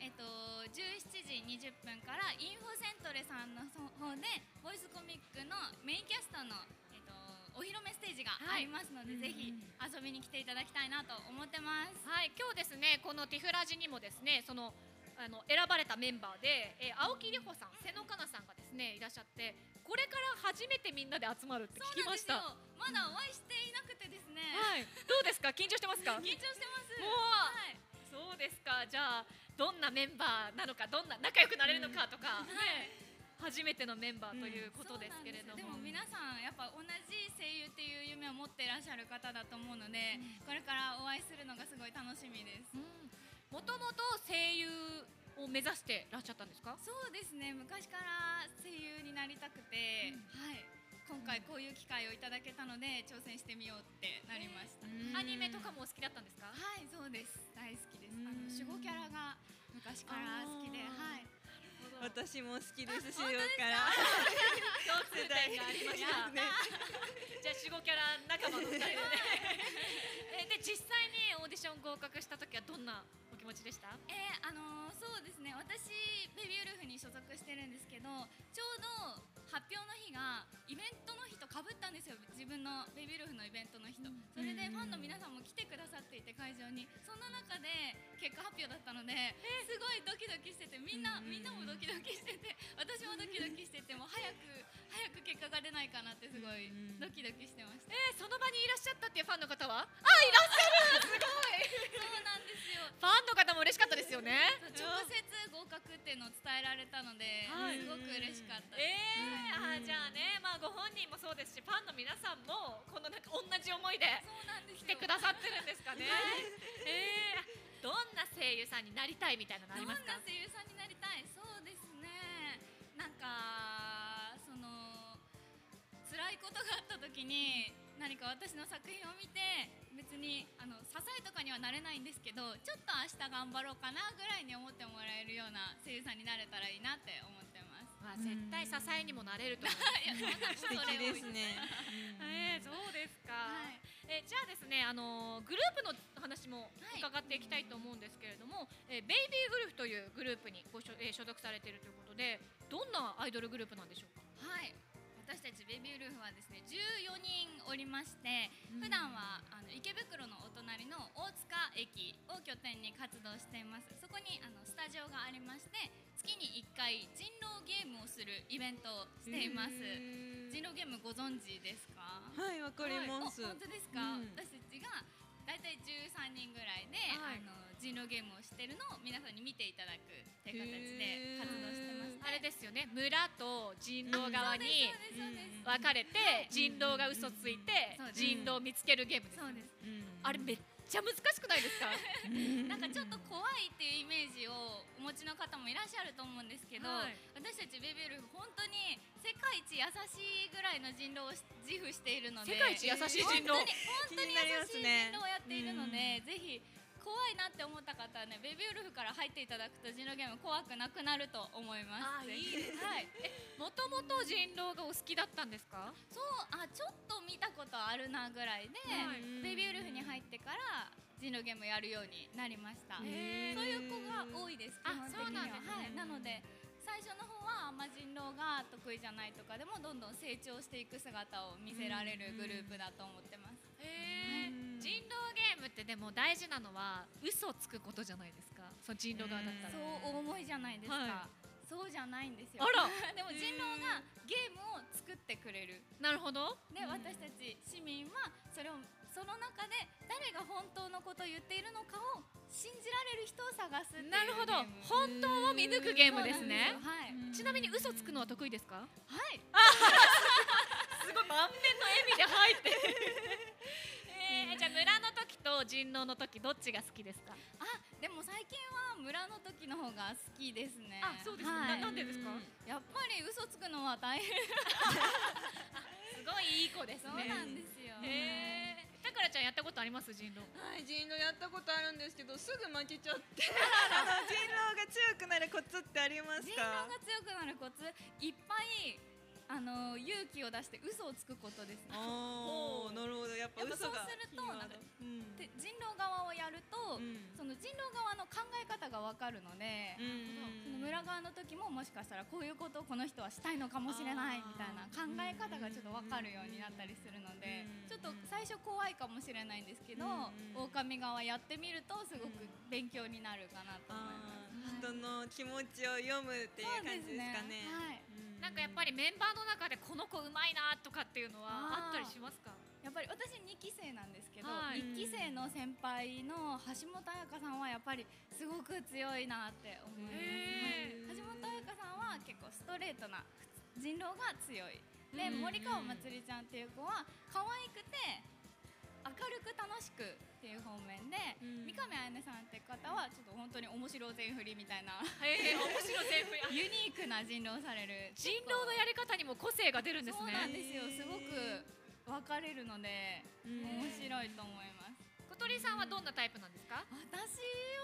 明日、えっと、17時20分からインフォセントレさんの方でボイスコミックのメインキャストの、えっと、お披露目ステージがありますので、ぜひ遊びに来ていただきたいなと思ってます。はい。今日ですねこのティフラジにもですねそのあの選ばれたメンバーで、えー青木里穂さん瀬野香奈さんがねいらっしゃってこれから初めてみんなで集まるって聞きました。まだお会いしていなくてですね、はい。どうですか？緊張してますか？緊張してます。もうはいそうですか。じゃあどんなメンバーなのかどんな仲良くなれるのかとか、ね初めてのメンバーということですけれども、そうなんです。でも皆さんやっぱ同じ声優っていう夢を持っていらっしゃる方だと思うので、これからお会いするのがすごい楽しみです。もともと声優を目指してらっしゃったんですか？そうですね。昔から声優になりたくて、はい。今回こういう機会をいただけたので挑戦してみようってなりました、アニメとかもお好きだったんですか？はいそうです。大好きです。うん。あの守護キャラが昔から好きではい。私も好きですしよから。共通点がありました。ね。じゃあ守護キャラ仲間の二人でね。えで実際にオーディション合格した時はどんなお気持ちでした？えー、あのーそうですね。私ベビーウルフに所属してるんですけどちょうど発表の日がイベントの日とかぶったんですよ。自分のベビーウルフのイベントの日と。それでファンの皆さんも来てくださっていて会場にそんな中で結果発表だったのですごいドキドキしててみんなみんなもドキドキしてて私もドキドキしててもう早く早く結果が出ないかなってすごいうんドキドキしてました。えーその場にいらっしゃったっていうファンの方は？あいらっしゃるすごいファンの方も嬉しかったですよね。直接合格っていうのを伝えられたので、はい。すごく嬉しかった。えー、あじゃあね、まあ、ご本人もそうですしファンの皆さんもこのなんか同じ思いで来てくださってるんですかね。えー、どんな声優さんになりたいみたいなのありますか？どんな。声優さんになりたい？そうですね。なんかその辛いことがあった時に何か私の作品を見て別にあの支えとかにはなれないんですけどちょっと明日頑張ろうかなぐらいに思ってもらえるような声優さんになれたらいいなって思ってますまあ、絶対支えにもなれると思います。いやそんな素敵ですね えー、そうですか。はいえーじゃあですね、あのーグループの話もはい伺っていきたいと思うんですけれども、えーベイビーウルフというグループにごしょ、えー所属されているということで、どんなアイドルグループなんでしょうか？はい私たちベビーウルフはですね14人おりまして、普段はあの池袋のお隣の大塚駅を拠点に活動しています。そこにあのスタジオがありまして月に1回人狼ゲームをするイベントをしています。人狼ゲームご存知ですか？はいわかります。お本当ですか、うん。私たちがだいたい13人ぐらいで、はい。あの人狼ゲームをしてるのを皆さんに見ていただくっていう形で活動してます、あれですよね、村と人狼側に分かれて、人狼が嘘ついて人狼を見つけるゲームです。そうです。うん。あれめっちゃ難しくないですか？なんかちょっと怖いっていうイメージをお持ちの方もいらっしゃると思うんですけど、はい。私たちベビーウルフ本当に世界一優しいぐらいの人狼を自負しているので世界一優しい人狼。本当に本当に優しい人狼をやっているので、うん。ぜひ怖いなって思った方はねベビーウルフから入っていただくと人狼ゲーム怖くなくなると思います。いいですはい。もともと人狼がお好きだったんですか？そうあちょっと見たことあるなぐらいで、はい。ベビーウルフに入ってから人狼ゲームやるようになりました、そういう子が多いです基あ本的には。そうなんですね。はい、なので最初の方はあんま人狼が得意じゃないとかでもどんどん成長していく姿を見せられるグループだと思ってます、人狼ゲームってでも大事なのは嘘つくことじゃないですか。その人狼側だったら。そうお思いじゃないですか、はそうじゃないんですよ。あら。でも人狼がゲームを作ってくれる。なるほど。で私たち市民はそれをその中で誰が本当のことを言っているのかを信じられる人を探すっていうなるほど。本当を見抜くゲームですね。はい。ちなみに嘘つくのは得意ですか？はい。すごい満面の笑みで入ってえー、じゃあ村の時と人狼の時どっちが好きですか？あでも最近は村の時の方が好きですね。あそうですね。はい。ななんでですか？やっぱり嘘つくのは大変。すごいいい子ですそうなんですよ。へえさくらちゃんやったことあります？人狼。はい、人狼やったことあるんですけどすぐ負けちゃって。あ の人狼が強くなるコツってあります人か狼が強くなるコツ？いっぱいあの勇気を出して嘘をつくことですね。おーなるほど。やっぱやっぱそう嘘がするとなんかうん。で人狼側をやると、うん。その人狼側の考え方がわかるので、その村側の時ももしかしたらこういうことをこの人はしたいのかもしれないみたいな考え方がちょっとわかるようになったりするので、うん。ちょっと最初怖いかもしれないんですけど、うん。狼側やってみるとすごく勉強になるかなと思います。人の気持ちを読むっていう感じですかね。はい。うん。なんかやっぱりメンバーの中でこの子うまいなとかっていうのはあったりしますか？やっぱり私2期生なんですけど、はい。1期生の先輩の橋本彩香さんはやっぱりすごく強いなって思います、へはい橋本彩香さんは結構ストレートな人狼が強い。でうん。森川まつりちゃんっていう子は可愛くて明るく楽しくっていう方面で、うん。三上彩音さんって方はちょっと本当に面白全振りみたいな。へえ面白い全部 ユニークな人狼をされる。人狼のやり方にも個性が出るんですそうなんねですよ。すごく分かれるのでうん。面白いと思います。小鳥さんはどんなタイプなんですか？私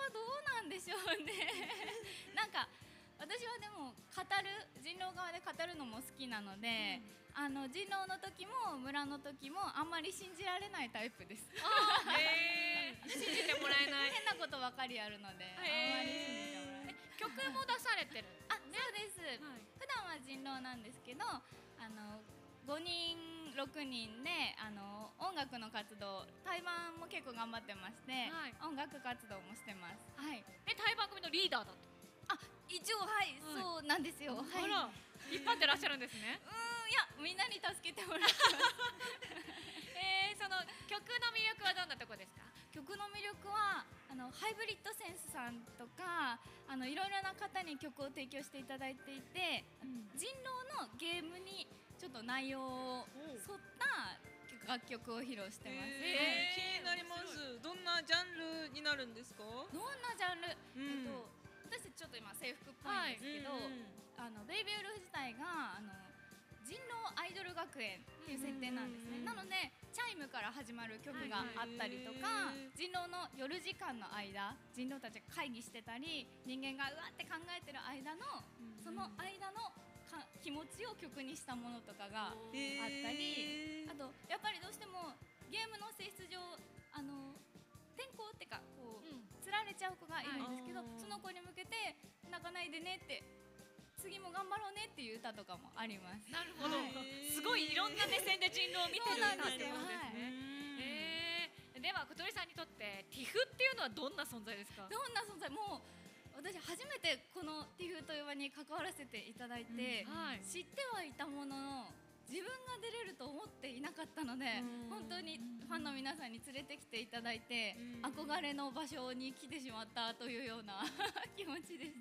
はどうなんでしょうね。なんか私はでも語る人狼側で語るのも好きなので、あの人狼の時も村の時もあんまり信じられないタイプです。へえ信じてもらえない変なことばかりあるので、あんまり信じてもらえない。曲も出されてるあ、そうです、普段は人狼なんですけどあの5人6人であの音楽の活動対バンも結構頑張ってまして、はい。音楽活動もしてます。はい。えタイ番組のリーダーだと？あ一応はい、はい。そうなんですよ。はい。あら。引っ張ってらっしゃるんですね。うーんいやみんなに助けてもらって えー、その曲の魅力はどんなとこですか？曲の魅力はあのハイブリッドセンスさんとかあのいろいろな方に曲を提供していただいていて、人狼のゲームにちょっと内容を沿った楽曲を披露してます、えー気になります。どんなジャンルになるんですか？どんなジャンル、うん。えっと私たちちょっと今制服っぽいんですけど、あのベイビーウルフ自体があの人狼アイドル学園っていう設定なんですね、うんなのでチャイムから始まる曲があったりとか、はい人狼の夜時間の間人狼たちが会議してたり人間がうわって考えてる間のその間のか気持ちを曲にしたものとかがあったりあとやっぱりどうしてもゲームの性質上あの転校ってかこう、釣られちゃう子がいるんですけど、はいその子に向けて泣かないでねって次も頑張ろうねっていう歌とかもあります。なるほど、はい。すごいいろんな目線で人狼を見てるそうなんですよ。ってことですね、えー、では小鳥さんにとってティフっていうのはどんな存在ですか？どんな存在？もう私初めてこのティフという場に関わらせていただいて、はい。知ってはいたものの自分が出れると思っていなかったので、うん。本当にファンの皆さんに連れてきていただいて、うん。憧れの場所に来てしまったというような 気持ちです。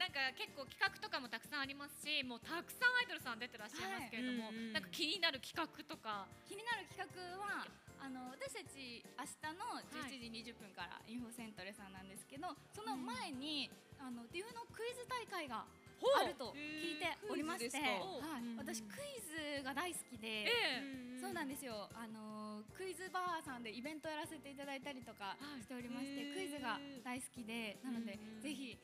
なんか結構企画とかもたくさんありますしもうたくさんアイドルさん出てらっしゃいますけれども、なんか気になる企画とか。気になる企画はあの私たち明日の11時20分からインフォセントレさんなんですけど、その前に、あのディフのクイズ大会があると聞いておりまして、はい。うん私クイズが大好きで。ええ。そうなんですよ。あのクイズバーさんでイベントやらせていただいたりとかはい。しておりまして、クイズが大好きで、なので、ぜひ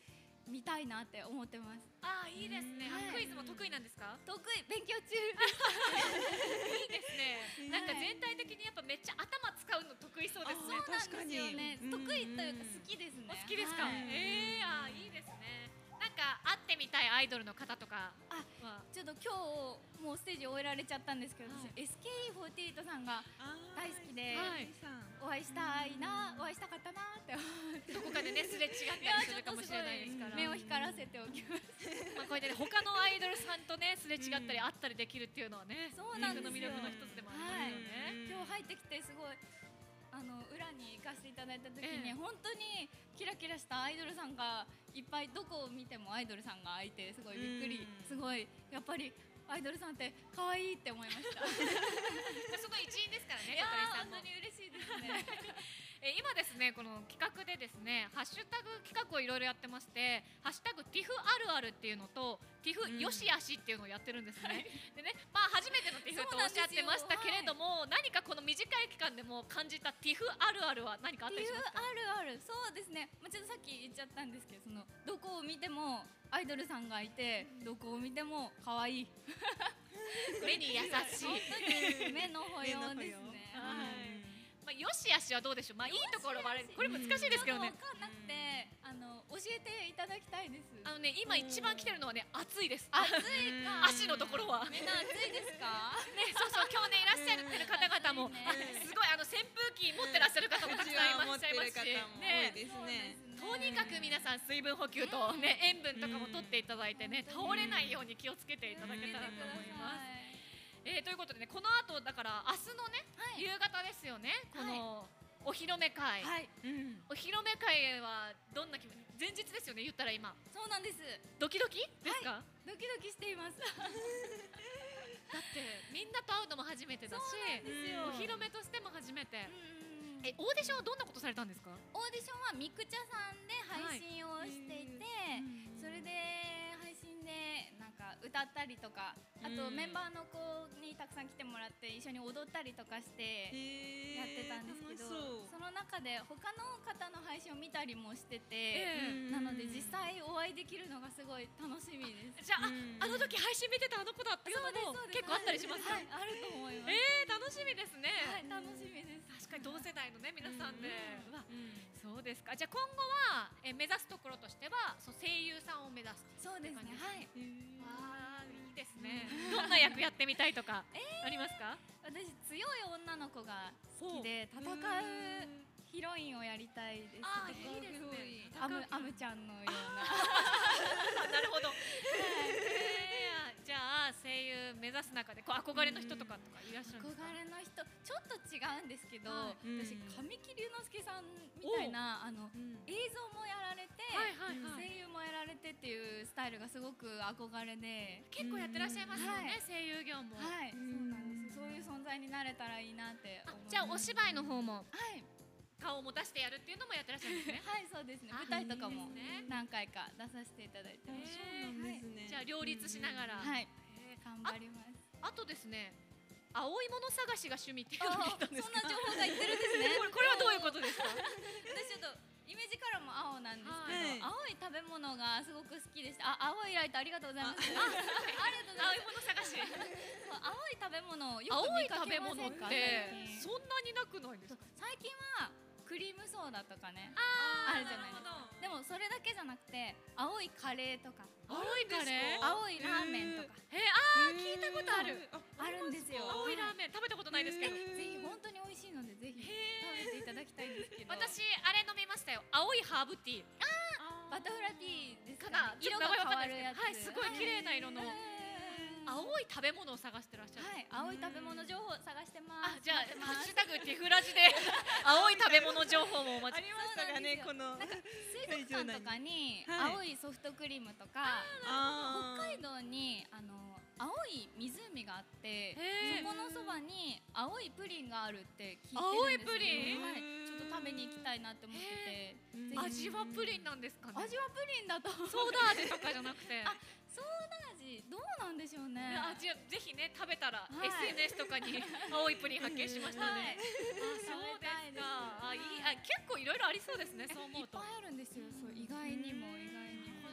見たいなって思ってます。ああいいですね、あはい。クイズも得意なんですか？得意勉強中。いいですね、なんか全体的にやっぱめっちゃ頭使うの得意そうですね。あそうなんですよね。得意というか好きですね。お好きですか、はい。ええあーいいですねなんか会ってみたいアイドルの方とかあはちょっと今日もうステージ終えられちゃったんですけど、は私 SKE48 さんが大好きではい。お会いしたいな、お会いしたかったなって。思って。どこかでねすれ違ったりするかもしれないですから。目を光らせておきます。まあこうやってね他のアイドルさんとねすれ違ったり会ったりできるっていうのはね、そうなんですの魅力の一つでもありますよね、今日入ってきてすごいあの裏に行かせていただいた時に、ええ本当にキラキラしたアイドルさんがいっぱいどこを見てもアイドルさんがいてすごいびっくり、うんすごいやっぱりアイドルさんって可愛いって思いました。その一員ですからねいや本当に嬉しいですね。え今ですねこの企画でですねハッシュタグ企画をいろいろやってましてハッシュタグティフあるあるっていうのとティフうん。よしあしっていうのをやってるんですね、でねまあ初めてのティフとおっしゃってましたけれども、何かこの短い期間でも感じたティフあるあるは何かあったりしますか？あるあるそうですね、まあ、ちょっとさっき言っちゃったんですけどそのどこを見てもアイドルさんがいてどこを見ても可愛い。目に優しい。目の保養ですね。はいまあ、よしあしはどうでしょうまあいいところはあれこれ難しいですけどね分かんなくてあの教えていただきたいです。あのね今一番来てるのはね暑いです暑いか。足のところはみんな暑いですか？ね、そうそう、今日ね、いらっしゃってる方々も、すごい、あの扇風機持ってらっしゃる方もたくさんいらっしゃいますし。ね、ですね。とにかく皆さん水分補給とね、塩分とかも取っていただいてね、倒れないように気をつけていただけたらと思います。えー、ということでね、この後、だから、明日のね、はい。夕方ですよね、この。お披露目会、はい、うん。お披露目会はどんな気分前日ですよね言ったら今。そうなんです。ドキドキ？ですか、ドキドキしています。だってみんなと会うのも初めてだしお披露目としても初めて、うんえオーディションはどんなことされたんですか？オーディションはミクチャさんで配信をしていて、それででなんか歌ったりとかあとうん。メンバーの子にたくさん来てもらって一緒に踊ったりとかしてやってたんですけど、その中で他の方の配たりもしてえて、うん。なので実際お会いできるのがすごい楽しみです。じゃあ、うん。ああの時配信見てたあの子だっていうのも結構あったりしますか、はい、あると思います。えー、楽しみですね、はい、楽しみです。確かに同世代のね皆さんで、うん。うわうん。そうですか。じゃあ今後は、え目指すところとしてはそう声優さんを目指すそうですね。はい。あーいいですね。どんな役やってみたいとか ありますか、私強い女の子が好きで戦うヒロインをやりたいです。あーいいですね。アムアムちゃんのような。あ なるほど、えーじゃあ声優目指す中でこう憧れの人とかとかいらっしゃるんですか？憧れの人ちょっと違うんですけど、私神木隆之介さんみたいなあのうん。映像もやられて、声優もやられてっていうスタイルがすごく憧れで、結構やってらっしゃいますよね、はい声優業も、はい、うそうんなんです。そういう存在になれたらいいなって。じゃあお芝居の方も。はい、顔を持たせてやるっていうのもやってらっしゃるんですね。はい、そうですね。あ舞台とかも何回か出させていただいて。そうなんですね。じゃあ両立しながら、はい、え。ー頑張ります。あとですね青いもの探しが趣味っていうのを聞いたんですそんな情報が言ってるんですね。これはどういうことですか？私ちょっとイメージカラーも青なんですけど、はい。青い食べ物がすごく好きでした。あ、青いライトありがとうございます。あ、ありがとうござ青いいもの探し。ます。青い食べ物をよく青い見か食べ物っけませんか？て最近。そんなになくないですか？最近はクリームソーダとかね。ああるじゃないですか。でもそれだけじゃなくて青いカレーとか。青いカレー青いラーメンとか。えー、あー聞いたことある。あるんですよ。青いラーメン。食べたことないですけど。ぜひ本当に美味しいのでぜひ食へべていただきたいんですけど。私あれ飲みましたよ。青いハーブティー。バタフラティーですかかね。色が変わるやつ。はいすごい綺麗な色の。うん青い食べ物を探してらっしゃる。はい、青い食べ物情報を探してます。あ、じゃあハッシュタグティフラジで。青い食べ物情報もお待ち。ありましたがねこの水族館とかにはい。青いソフトクリームとか、あ北海道にあの青い湖があって、そこのそばに青いプリンがあるって聞いてるんですよ。青いプリン？はい、ちょっと食べに行きたいなって思ってて、味はプリンなんですかね？味はプリンだと。ソーダ味とかじゃなくて。あソーダ味どうなんでしょうね。あ、じゃあぜひね食べたら、はい SNS とかに 青いプリン発見しましたね。はいあ、そうですか。あ、いい、あ、結構いろいろありそうですね。そう思というっぱ。いあるんですよ。そう意外にも意外にも。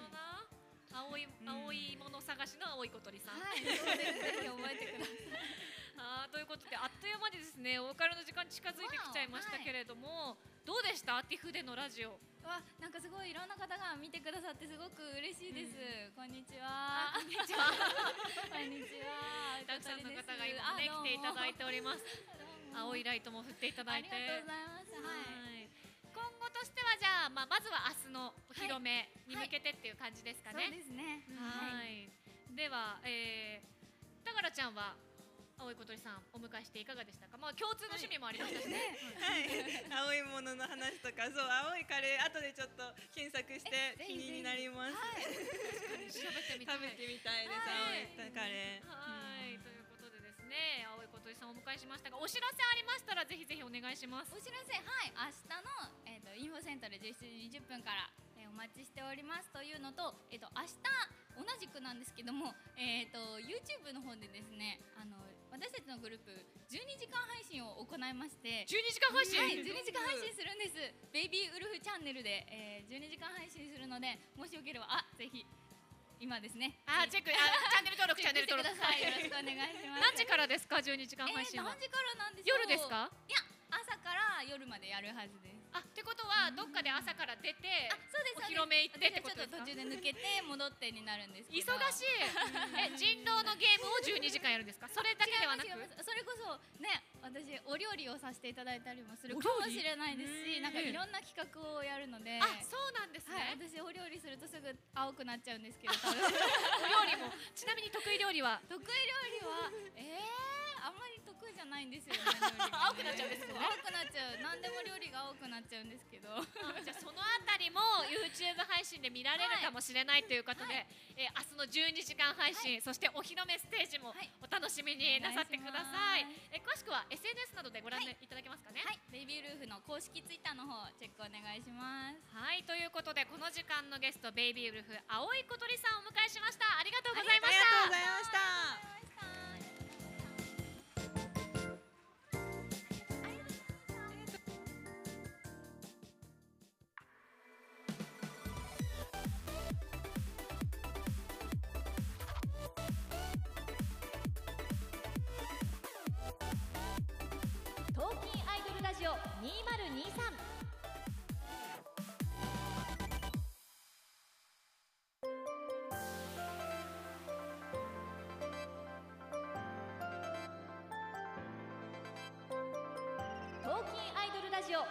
青い青いもの探しの青い小鳥さん。はい、そうです。ぜひ覚えてください。あーということであっという間にですねお別れの時間近づいてきちゃいましたけれども、どうでした？ティフでのラジオ。わ、なんかすごいいろんな方が見てくださってすごく嬉しいです。こんにちは。こんにちは。こんにちは。たくさんの方が今ね来ていただいております。青いライトも振っていただあいて。りがとうございます。はい。はい。今後としてはじゃあ、まあ、まずは明日のお披露目に向けてっていう感じですかそうね、ですね。はい。では、えー、たがらちゃんは青い小鳥さんお迎えしていかがでしたか？まあ共通の趣味もありましたしね、はい、青いものの話とかそう青いカレー後でちょっと検索して気になります。調べてみたい食べてみたいです、はい。青いカレー。はい、ということでですね、青い小鳥さんをお迎えしましたが、お知らせありましたらぜひぜひお願いします。お知らせ、はい、明日の、えっ、と、インフォセンターで17時20分から、えーお待ちしておりますというのと、えっ、と、明日、同じくなんですけども、えっ、と、YouTube の方でですね、あの、私たちのグループ、12時間配信を行いまして、12時間配信？はい、12時間配信するんです。ベイビーウルフチャンネルで、えー、12時間配信するので、もしよければ、あ、ぜひ、今ですね。あ、チェック、あ、チャンネル登録、チャンネル登録。ください。よろしくお願いします。何時からですか、12時間配信えー、は何。時からなんでしょう夜ですか？いや朝から夜までやるはずですあ、ってことは、どっかで朝から出てお披露目行ってってこと私はちょっと途中で抜けて戻ってになるんですけど。忙しい。え、人狼のゲームを12時間やるんですか？それだけではなく？それこそね私お料理をさせていただいたりもするおかもしれないですしうん。なんかいろんな企画をやるので。あ、そうなんですはい、ね。私お料理するとすぐ青くなっちゃうんですけどお料理も、ちなみに得意料理は？得意料理はえー、あんまり得意じゃないんですよね 青くなっちゃうんですよ。青くなっちゃう。何でも料理が青くなっちゃうんですけど。あじゃあそのあたりも YouTube 配信で見られるかもしれないということで、えー明日の12時間配信、そしてお披露目ステージもはい。お楽しみになさってください。お願いえー詳しくは SNS などでご覧い。ただけますかね？はい、ベイビールーフの公式ツイッターの方チェックお願いします。はい。ということでこの時間のゲストベイビーウルフ青い小鳥さんをお迎えしました。ありがとうございましありがとうたございましたラジオ2023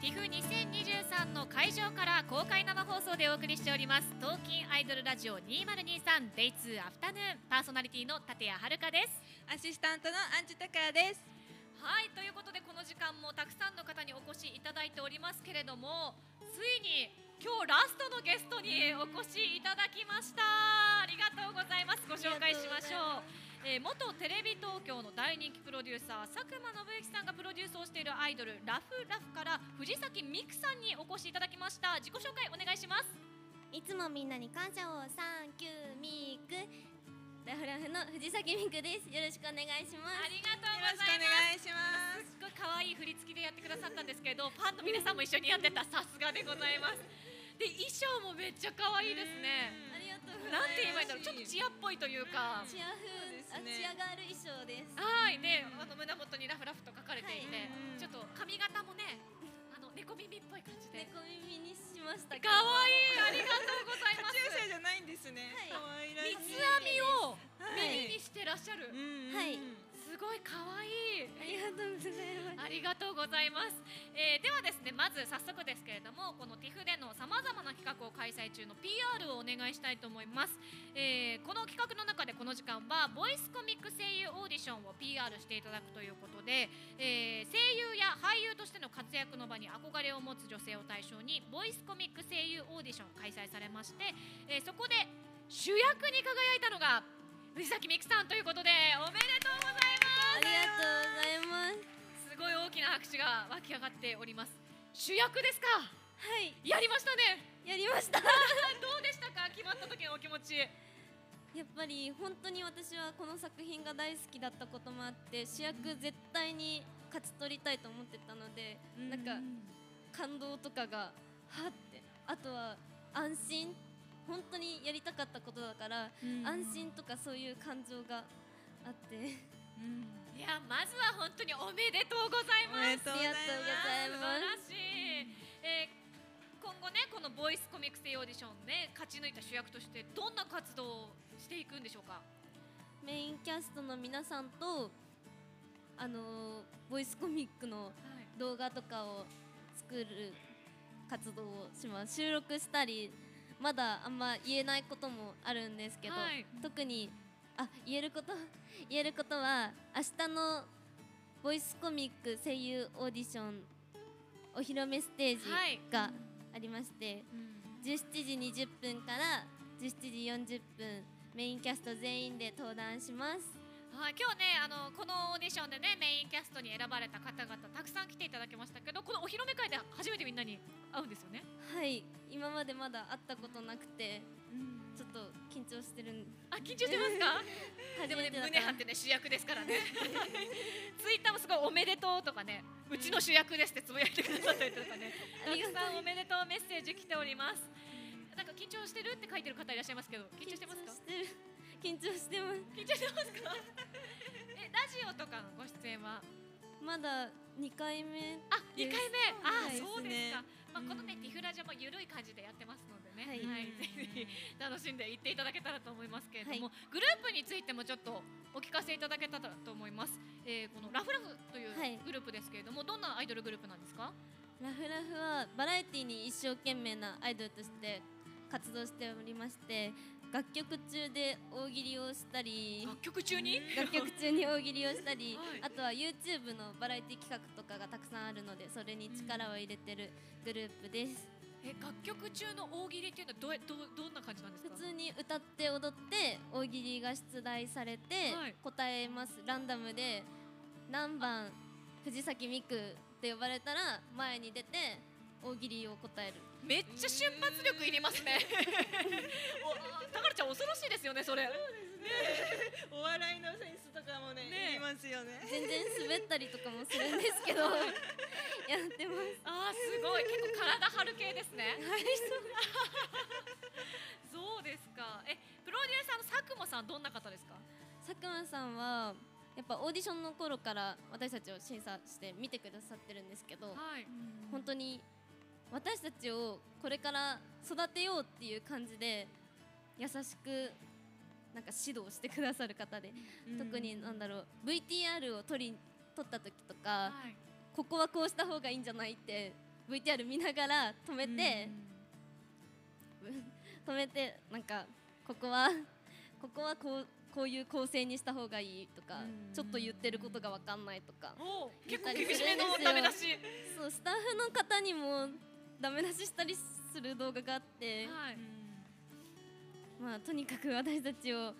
ティフ2023の会場から公開生放送でお送りしております。東京アイドルラジオ 2023Day2 アフタヌーン。パーソナリティの立谷遥です。アシスタントのアンジュタカヤです。はいということでこの時間もたくさんの方にお越しいただいておりますけれどもついに今日ラストのゲストにお越しいただきました。ありがとうございます。ご紹介しましょうえー元テレビ東京の大人気プロデューサー佐久間信之さんがプロデュースをしているアイドルラフラフから藤崎美久さんにお越しいただきました。自己紹介お願いします。いつもみんなに感謝をサンキューミークラフラフの藤崎美久です。よろしくお願いします。ありがとうよろしくおございます。願いします。すっごい可愛い振り付きでやってくださったんですけどファンの皆さんも一緒にやってたさすがでございます。で衣装もめっちゃ可愛いですね。ありがとうござなんて言えばいいんだろう。いちょっとチアっぽいというか。チア風、ですね。チアガール衣装です。はい。であの胸元にラフラフと書かれていて、はい。ちょっと髪型もねあの猫猫耳っぽい感じで。猫耳にしましたけかどわいい。ありがとうございます。中世じゃないんですね。はい。可愛らしい。三つ編みをはい。耳にしてらっしゃる、はいすごいかわい。いありがとうございます。ありがとうございます、えーではですねまず早速ですけれどもこの TIFF でのさまざまな企画を開催中の PR をお願いしたいと思います、えーこの企画の中でこの時間はボイスコミック声優オーディションを PR していただくということで、えー声優や俳優としての活躍の場に憧れを持つ女性を対象にボイスコミック声優オーディション開催されまして、えーそこで主役に輝いたのが藤崎美久さんということでおめでとうございますありがとうございます。すごい大きな拍手が湧き上がっております。主役ですか？はい。やりましたね。やりました。どうでしたか？決まった時のお気持ち。やっぱり本当に私はこの作品が大好きだったこともあって主役絶対に勝ち取りたいと思ってたので、なんか感動とかがはって。あとは安心。本当にやりたかったことだから、安心とかそういう感情があっていやまずは本当におめでとうございおます。ありがとうございます。素晴らしい、えー今後ねこのボイスコミックスオーディションで勝ち抜いた主役としてどんな活動をしていくんでしょうか？メインキャストの皆さんとあのボイスコミックの動画とかを作る活動をします。収録したりまだあんま言えないこともあるんですけど、はい。特にあ言えること言えることは明日のボイスコミック声優オーディションお披露目ステージはい。がありまして、17時20分から17時40分メインキャスト全員で登壇します。はい、今日ねあのこのオーディションでねメインキャストに選ばれた方々たくさん来ていただきましたけどこのお披露目会で初めてみんなに会うんですよね？はい今までまだ会ったことなくてちょっと緊張してるん。あ緊張してますか？でもね胸張ってね主役ですからね。ツイッターもすごいおめでとうとかね。うちの主役ですってつぶやいてくださったりとかね。たくさんおめでとうメッセージ来ております。なんか緊張してるって書いてる方いらっしゃいますけど緊張してますか？緊張してる。緊張してます。緊張してますか？えラジオとかのご出演は？まだ2回目あ、二回目。あ、はいそうですか。まあ、うんこのね、ティフラジャもゆるい感じでやってますのでね。は、はいいぜひ楽しんでいっていただけたらと思いますけれども、グループについてもちょっとお聞かせいただけたらと思います。えー、このラフラフというはいグループですけれども、どんなアイドルグループなんですか？ラフラフはバラエティに一生懸命なアイドルとして活動しておりまして楽曲中で大喜利をしたり。楽曲中に？楽曲中に大喜利をしたり、はい。あとは YouTube のバラエティ企画とかがたくさんあるのでそれに力を入れてるグループです、え、楽曲中の大喜利っていうのはどどうどんな感じなんですか？普通に歌って踊って大喜利が出題されてはい。答えます。ランダムで何番藤崎美久って呼ばれたら前に出て大喜利を答えるめっちゃ瞬発力いりますね。お、たかるちゃん恐ろしいですよね、それ。お笑いのセンスとかもねねいりますよね。全然滑ったりとかもするんですけど やってますあーすごい結構体張る系ですね。そうですか。えプロデューサーの佐久間さんどんな方ですか？佐久間さんはやっぱオーディションの頃から私たちを審査して見てくださってるんですけどはい。本当に私たちをこれから育てようっていう感じで優しくなんか指導してくださる方で、特になんだろう VTR を撮り撮った時とか、はい。ここはこうした方がいいんじゃないって VTR 見ながら止めて、止めてなんかここはここはこうこういう構成にした方がいいとか、うんちょっと言ってることが分かんないとか、結構厳しめのダメ出し。そうスタッフの方にもダメ出ししたりする動画があって、はい。まあとにかく私たちを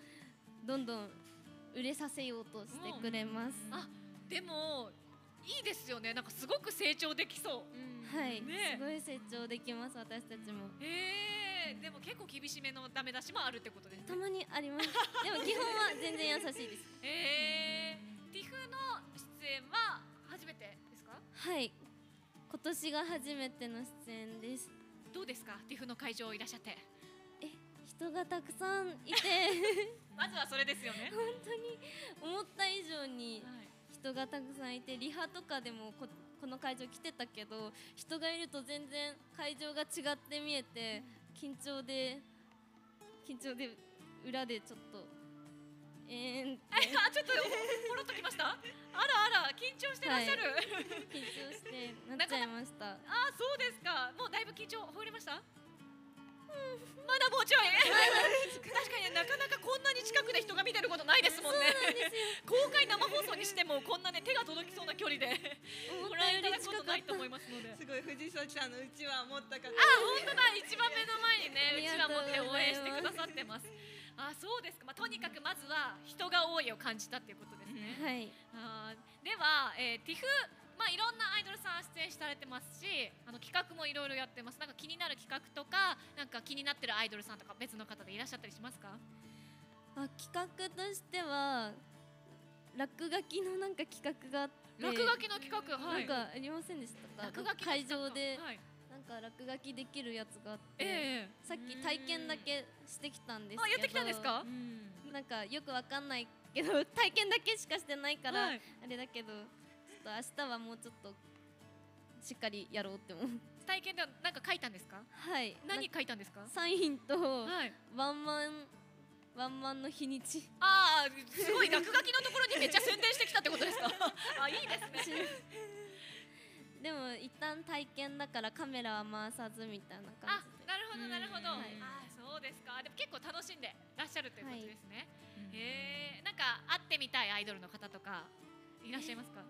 どんどん売れさせようとしてくれます。あでもいいですよね。なんかすごく成長できそう。はい、ねすごい成長できます私たちも。ええでも結構厳しめのダメ出しもあるってことですね。たまにあります。でも基本は全然優しいです。ええティフの出演は初めてですか？はい、今年が初めての出演です。どうですか？ティフの会場いらっしゃって。人がたくさんいて まずはそれですよね。本当に思った以上にはい。人がたくさんいてリハとかでもここの会場来てたけど人がいると全然会場が違って見えて緊張で緊張で裏でちょっとえー あちょっとポロっときました？あらあら緊張してらっしゃる、緊張してなっちゃいました。あそうですか。もうだいぶ緊張ほぐれました？まだもうちょい。確かになかなかこんなに近くで人が見てることないですもんね。公開生放送にしてもこんなね手が届きそうな距離で。ご覧いただくことないと思いますので。すごい藤崎さんのうちわ持った方あ、本当だ、一番目の前にね、うちわ持って応援してくださってます。あ、そうですか。まあ、とにかくまずは人が多いを感じたっていうことですね。はいあーでは、えー、ティフまあいろんなアイドルさん出演されてますし、あの企画もいろいろやってます。なんか気になる企画とか、なんか気になってるアイドルさんとか別の方でいらっしゃったりしますか？あ企画としては落書きのなんか企画があって落書きの企画、はい。なんかありませんでしたか？落書きの会場ではい、か落書きできるやつがあって、ええさっき体験だけしてきたんですけどあ、やってきたんですか？なんかよくわかんないけど 体験だけしかしてないから、はいあれだけどちょっと明日はもうちょっとしっかりやろうって思う体験ではなんか書いたんですか？はい何な書いたんですか？サインとはい。ワンマンワンマンの日にちああ、すごい落書きのところにめっちゃ宣伝してきたってことですか？あ、いいですね。でも一旦体験だからカメラは回さずみたいなあ感じで、なるほどなるほど。はいあー、そうですか。でも結構楽しんでらっしゃるということですね。へえ、なんか会ってみたいアイドルの方とかいらっしゃいますか？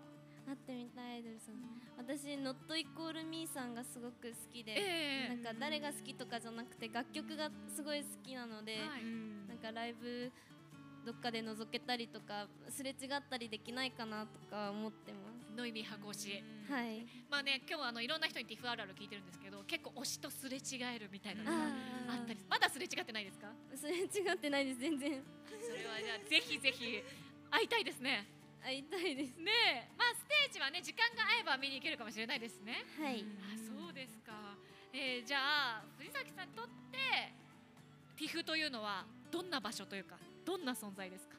会ってみたいアイドルさん私 Not Equal Me さんがすごく好きで、ええなんか誰が好きとかじゃなくて楽曲がすごい好きなので、はい。なんかライブどっかで覗けたりとかすれ違ったりできないかなとか思ってまノイミー箱推し。す。はい。まあね、今日はあのいろんな人にティフあるある聞いてるんですけど、結構推しとすれ違えるみたいなのがああったり、まだすれ違ってないですか？あ、すれ違ってないです全然。それはじゃあぜひぜひ会いたいですね。会いたいです。ねえ、まあステージはね時間が合えば見に行けるかもしれないですね。はい。あそうですか、えー、じゃあ藤崎さんにとってティフというのはどんな場所というかどんな存在ですか？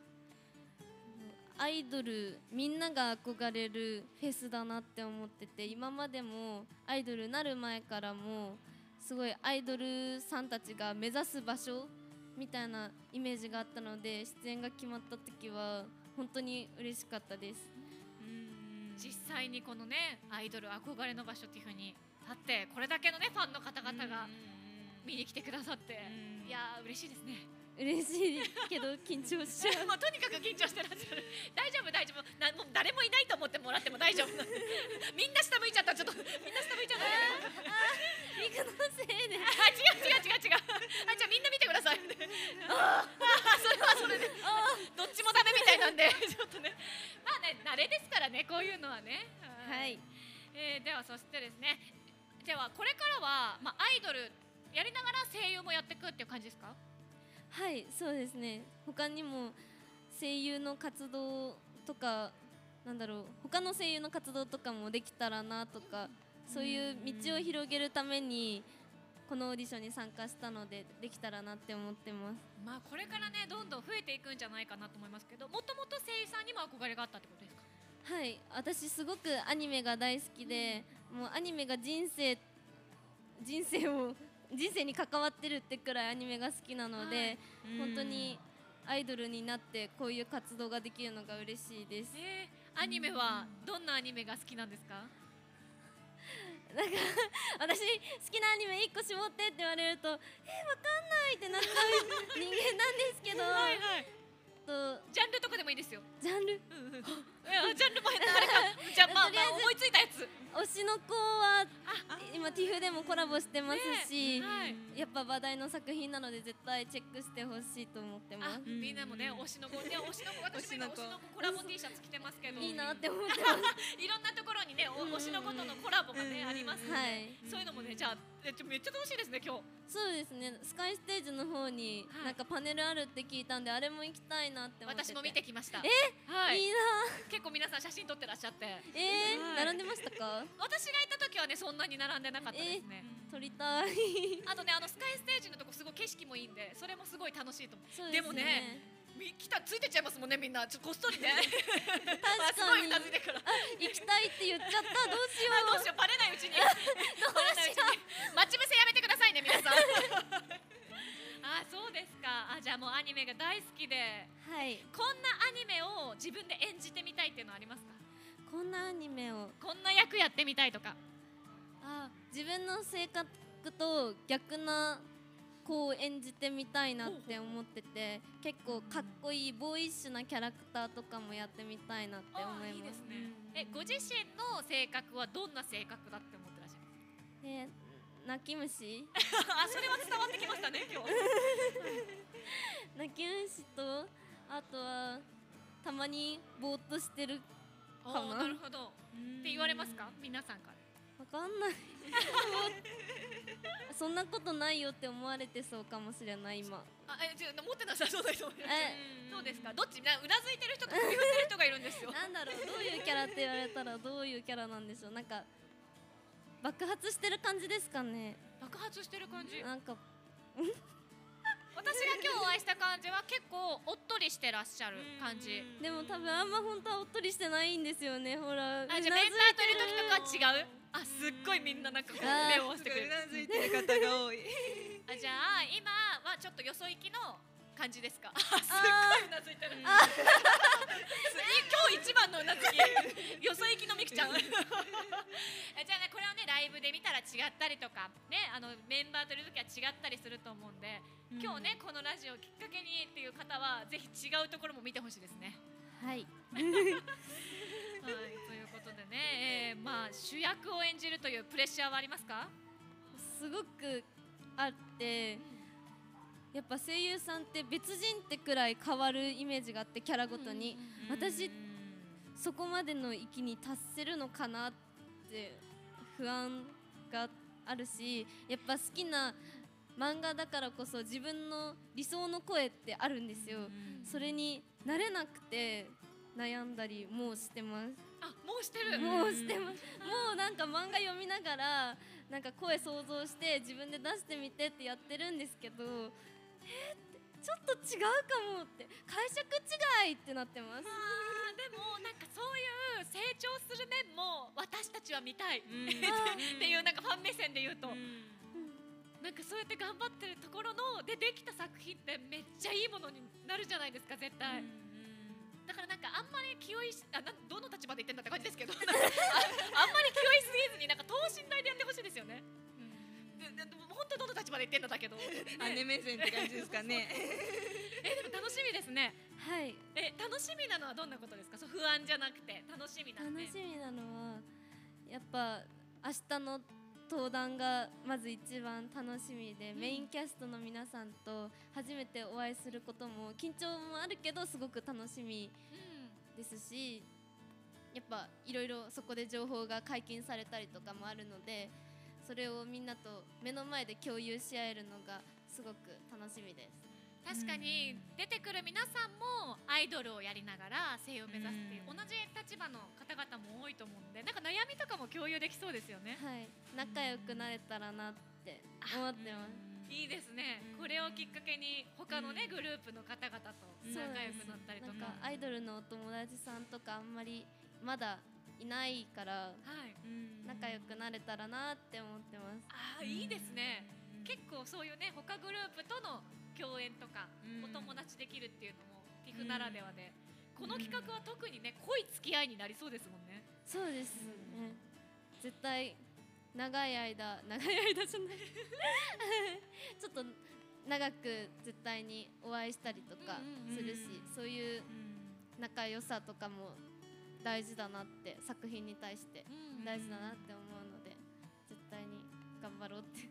アイドルみんなが憧れるフェスだなって思ってて今までもアイドルなる前からもすごいアイドルさんたちが目指す場所みたいなイメージがあったので出演が決まった時は本当に嬉しかったです。実際にこのねアイドル憧れの場所っていうふうに立ってこれだけのねファンの方々が見に来てくださっていやー嬉しいですね嬉しいけど緊張しちゃう。もうとにかく緊張してらっしゃる。大丈夫大丈夫。なもう誰もいないと思ってもらっても大丈夫。みんな下向いちゃった。ちょっとみんな下向いちゃった。リクのせいであ違う違う違う違うあじゃあみんな見てくださいああそれはそれでどっちもダメみたいなんでちょっとねまあね慣れですからねこういうのはねはいえーではそしてですねではこれからは、まあ、アイドルやりながら声優もやっていくっていう感じですかはいそうですね。他にも声優の活動とかなんだろう他の声優の活動とかもできたらなとかそういう道を広げるためにこのオーディションに参加したのでできたらなって思ってます。まあこれからねどんどん増えていくんじゃないかなと思いますけどもともと声優さんにも憧れがあったってことですか？はい私すごくアニメが大好きで、もうアニメが人生人生を人生に関わってるってくらいアニメが好きなので、本当にアイドルになってこういう活動ができるのが嬉しいです。えー、アニメはどんなアニメが好きなんですか？なんか私好きなアニメ1個絞ってって言われるとえわかんないってなっちゃう 人間なんですけど。はいはい。とジャンルとかでもいいですよ。ジャンル？いやジャンルもあれかじゃあまああまあ思いついたやつ推しの子は今 TIFF でもコラボしてますし、ねはいやっぱ話題の作品なので絶対チェックしてほしいと思ってますみん。なもね推しの子ね推しの子私も推しの子コラボ T シャツ着てますけどいいなって思ってますいろん。なところにね推しの子とのコラボがねあります、はいそういうのもねじゃあえちょめっちゃ楽しいですね今日そうですねスカイステージの方になん。かパネルあるって聞いたん。であれも行きたいなって思ってて私も見てきましたえはいいいな結構皆さん写真撮ってらっしゃって。えーはい。並んでましたか？私がいた時はねそんなに並んでなかったですね、撮りたい。あとねあのスカイステージのとこすごい景色もいいんでそれもすごい楽しいと思う。そうでもねみ来たついてっちゃいますもんねみんな。ちょっとこっそりね。確かに。行きたいって言っちゃった？どうしよ あどうしよう。バレないうちに。バレないう待ち伏せやめてくださいね皆さん。あそうですか。あじゃあもうアニメが大好きで。うはい。こんなアニメを自分で演じてみたいっていうのはありますか？こんなアニメを。こんな役やってみたいとか。あ自分の性格と逆な子を演じてみたいなって思ってて結構かっこいいボーイッシュなキャラクターとかもやってみたいなって思います。えご自身の性格はどんな性格だって思ってらっしゃるえ泣き虫？あそれは伝わってきましたね今日。泣き虫とあとはたまにぼーっとしてるあかな。ーなるほど。って言われますか？皆さんから。わかんない。そんなことないよって思われてそうかもしれない今。あえちょ持ってなさそうな人もいるえ。どうですか？どっち？なうなずいてる人と首振ってる人がいるんですよ。なんだろう。どういうキャラって言われたらどういうキャラなんでしょう。なんか爆発してる感じですかね。爆発してる感じ？なんか私が今日お会いした感じは結構おっとりしてらっしゃる感じ。でも多分あんま本当はおっとりしてないんですよね。ほらあじゃあメンバーといる時とかは違う？あすっごいみんななんかこう目を合わせてくれる。うなずいてる方が多い。あじゃあ今はちょっとよそ行きの感じですか？あすっあごいうなずいてる。今日一番のうなずき。よそ行きのみくちゃん。えじゃあねこれをねライブで見たら違ったりとかねあのメンバーといる時は違ったりすると思うんで、今日ねこのラジオをきっかけにっていう方はぜひ違うところも見てほしいですね。はい。はい、ということでね、えーまあ主役を演じるというプレッシャーはありますか？すごくあってやっぱ声優さんって別人ってくらい変わるイメージがあってキャラごとに。私そこまでの域に達せるのかなって不安があるしやっぱ好きな漫画だからこそ自分の理想の声ってあるんですよ。それになれなくて悩んだりもうしてます。あ、もうしてる。もうしてます。もうなんか漫画読みながらなんか声想像して自分で出してみてってやってるんですけどえーってちょっと違うかもって解釈違いってなってます。でもなんかそういう成長する面も私たちは見たい、うん。っていうなんかファン目線で言うと、なんかそうやって頑張ってるところのでできた作品ってめっちゃいいものになるじゃないですか絶対。だからなんかあんまり気負いしあなんどの立場で言ってんだって感じですけどあんまり気負いすぎずになんか等身大でやってほしいですよね。当どの立場で言ってんだだけど、姉目線って感じですかね。えでも楽しみですね。はい。え楽しみなのはどんなことですか？そう不安じゃなくて。楽しみな楽。しみなのはやっぱ明日の登壇がまず一番楽しみで、メインキャストの皆さんと初めてお会いすることも緊張もあるけどすごく楽しみですしやっぱいろいろそこで情報が解禁されたりとかもあるのでそれをみんなと目の前で共有し合えるのがすごく楽しみです。確かに出てくる皆さんもアイドルをやりながら声優を目指すっていうう同じ立場の方々も多いと思うんでなんか悩みとかも共有できそうですよね。はい、仲良くなれたらなって思ってます。いいですね。これをきっかけに他のねグループの方々とうん仲良くなったりとか。かアイドルのお友達さんとかあんまりまだいないからはい。仲良くなれたらなって思ってます。ああいいですね。結構そういうね他グループとの共演とかうん。お友達できるっていうのも TIFF ならではで。この企画は特にね濃い付き合いになりそうですもんね。そうですね。絶対長い間 長い間じゃない。ちょっと長く絶対にお会いしたりとかするし、うんそういう仲良さとかも大事だなって作品に対して。大事だなって思うので絶対に頑張ろうって。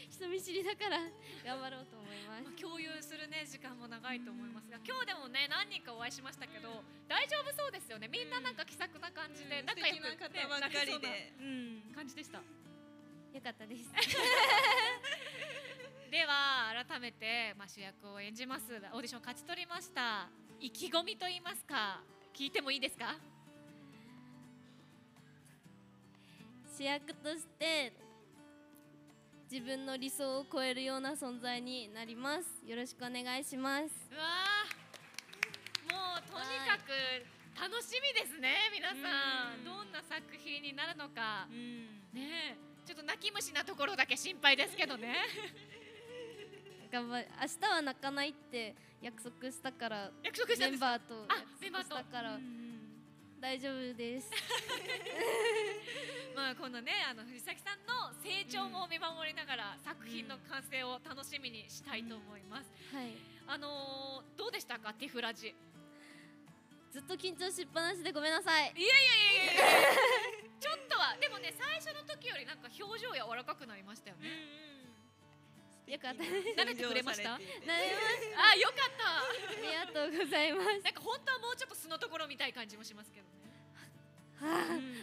人見知りだから頑張ろうと思います。まあ、共有するね時間も長いと思いますが今日でもね何人かお会いしましたけど大丈夫そうですよね。みんななんか気さくな感じで仲良く、ね、素敵な方ばっかりで。うん。感じでした。よかったです。では改めて、まあ、主役を演じますオーディション勝ち取りました意気込みと言いますか聞いてもいいですか？主役として自分の理想を超えるような存在になります。よろしくお願いします。うわー楽しみですね皆さん。うん。どんな作品になるのか。うん。ねえ。ちょっと泣き虫なところだけ心配ですけどね。頑張り明日は泣かないって約束したから約束したメンバーとあ約束したからうん大丈夫です まあこのねあの藤崎さんの成長も見守りながら作品の完成を楽しみにしたいと思います、はい。あのーどうでしたか？ティフラジ。ずっと緊張しっぱなしでごめんなさい。いやいやいやいやちょっとはでもね最初の時よりなんか表情柔らかくなりましたよね、よかった慣れてくれました表情されていてなれまあよかったありがとうございますなんか本当はもうちょっと素のところ見たい感じもしますけどね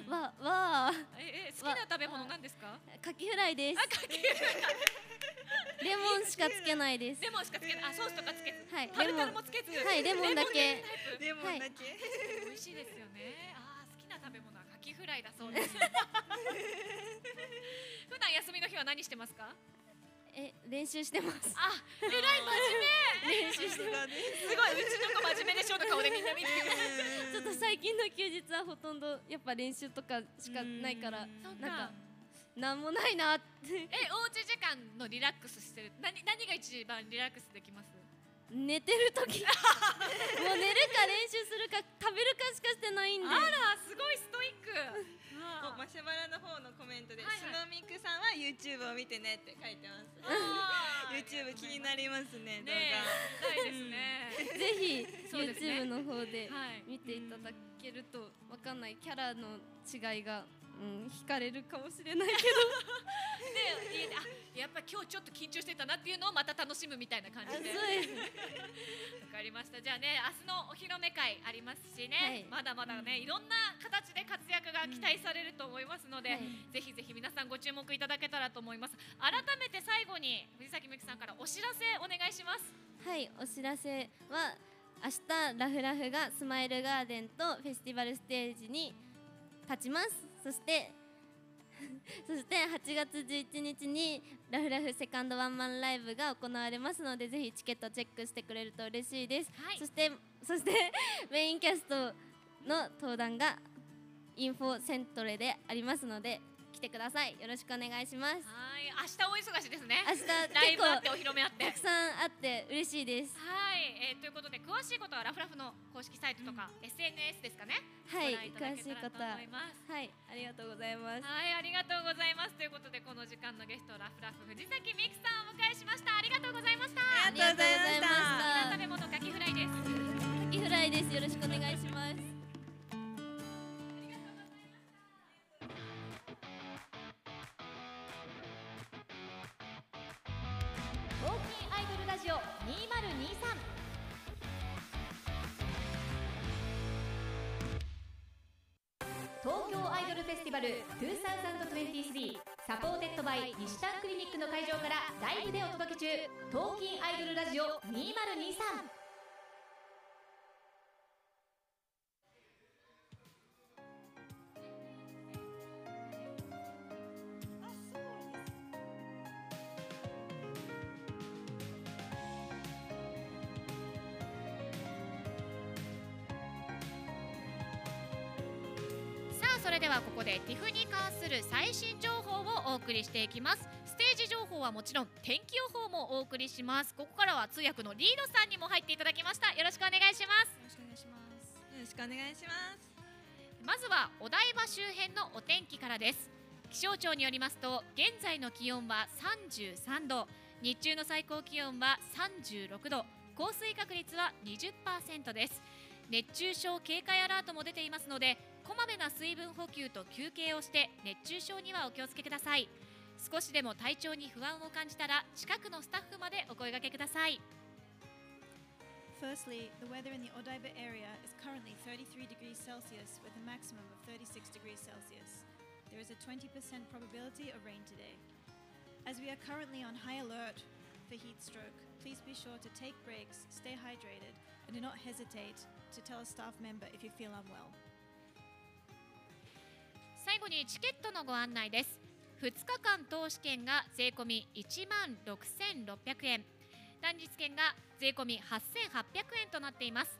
わわあええ好きな食べ物なんですか？カキフライです。あかけるレモンしかつけないです。レモンしかつけない。あソースとかつけず。はい。レモンルもつけず。はいレモンだけ。レモンだけ。美味しいですよね。あー好きな食べ物はカキフライだそうです。普段休みの日は何してますか？え練習してますあ、えらい真面目。練習してますすごい、うちの子真面目でしょの顔でみんな見てる。ちょっと最近の休日はほとんどやっぱ練習とかしかないからなんか。なんもないなってえ、おうち時間のリラックスしてる。何何が一番リラックスできます？寝てる時もう寝るか練習するか食べるかしかしてないんであら、すごいストイック。おマシュマロの方のコメントで、はいはいスノミクさんは YouTube を見てねって書いてます。YouTube 気になりますね、動ね画。え、ないですね。ぜひそうですね YouTube の方ではい。見ていただけるとわかんないキャラの違いが、うん、惹かれるかもしれないけどで、家であ、やっぱ今日ちょっと緊張してたなっていうのをまた楽しむみたいな感じで。わかりました。じゃあね、明日のお披露目会ありますしね、はいまだまだね、いろんな形で活躍が期待されると思いますので、はいぜひぜひ皆さんご注目いただけたらと思います。改めて最後に藤崎美希さんからお知らせお願いします。はいお知らせは明日ラフラフがスマイルガーデンとフェスティバルステージに立ちますそして そして8月11日にラフラフセカンドワンマンライブが行われますのでぜひチケットチェックしてくれると嬉しいです、はい。そしてそして メインキャストの登壇がインフォセントレでありますので来てくださいよろしくお願いしますはい、明日お忙しですね。明日ライブあってお披露目あって。たくさんあって嬉しいですはい、えー、ということで詳しいことはラフラフの公式サイトとか、SNS ですかね。はい詳しいことは思います。はいありがとうございますはい、ありがとうございます。ということでこの時間のゲストラフラフ藤崎美希さんをお迎えしました。ありがとうございました。ありがとうございました食べ物カキフライです。カキフライですよろしくお願いしますラジオ2023東京アイドルフェスティバル2023 supported by にしたんクリニックの会場からライブでお届け中。東金アイドルラジオ2023送りしていきます。ステージ情報はもちろん天気予報もお送りします。ここからは通訳のリードさんにも入っていただきました。よろしくお願いします。よろしくお願いします。よろしくお願いします。まずはお台場周辺のお天気からです。気象庁によりますと現在の気温は33度日中の最高気温は36度降水確率は20%です。熱中症警戒アラートも出ていますのでこまめな水分補給と休憩をして熱中症にはお気をつけください少しでも体調に不安を感じたら近くのスタッフまでお声掛けください Firstly, the weather in the Odaiba area is currently 33 degrees Celsius with a maximum of 36 degrees Celsius. There is a 20% probability of rain today. As we are currently on high alert for heat stroke, please be sure to take breaks, stay hydrated, and do not hesitate to tell a staff member if you feel unwell. 最後にチケットのご案内です。2日間投資券が税込み1万6600円。単日券が税込み8800円となっています。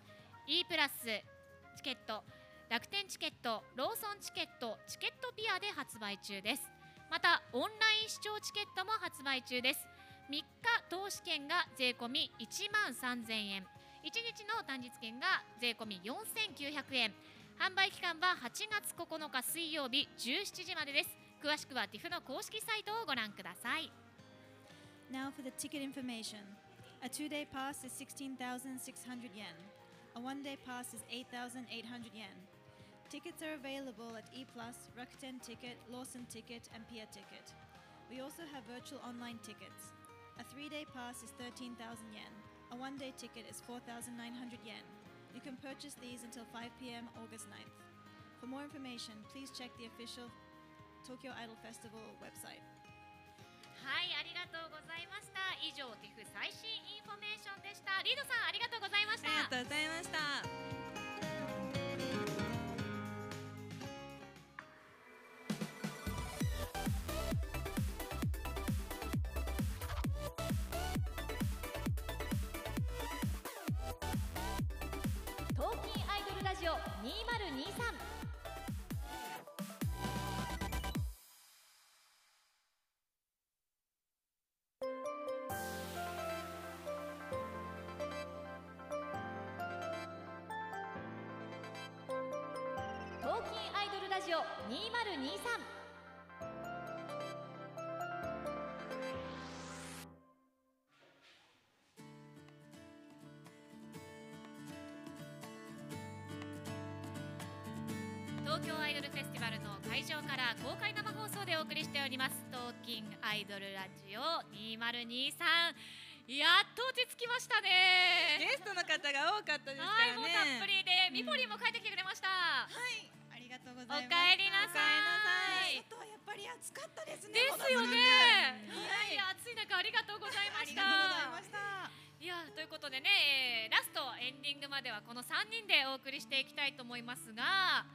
E プラスチケット楽天チケットローソンチケットチケットピアで発売中です。またオンライン視聴チケットも発売中です。3日投資券が税込み1万3000円。1日の単日券が税込み4900円。販売期間は8月9日水曜日17時までです詳しくは TIFF の公式サイトをご覧ください Now for the ticket information. A two day pass is 16,600 yen. A one day pass is 8,800 yen. Tickets are available at E, Rakuten Ticket, Lawson Ticket, and Pia Ticket. We also have virtual online tickets. A three day pass is 13,000 yen. A one day ticket is 4,900 yen. You can purchase these until 5 pm August 9th. For more information, please check the official Tokyo Idol Festival website. はいありがとうございました以上 TIFF 最新インフォメーションでしたリードさんありがとうございましたありがとうございました2023東金アイドルラジオ2023やっと落ち着きましたね。ゲストの方が多かったですかはいもうらねたっぷりでミポリンも帰ってきてくれました、はい、ありがとうごおざいます。かえりなさい。外はやっぱり暑かったですね。ですよね。いやいや暑い中ありがとうございまありしたがとうございました。いやということでね、えーラストエンディングまではこの3人でお送りしていきたいと思いますが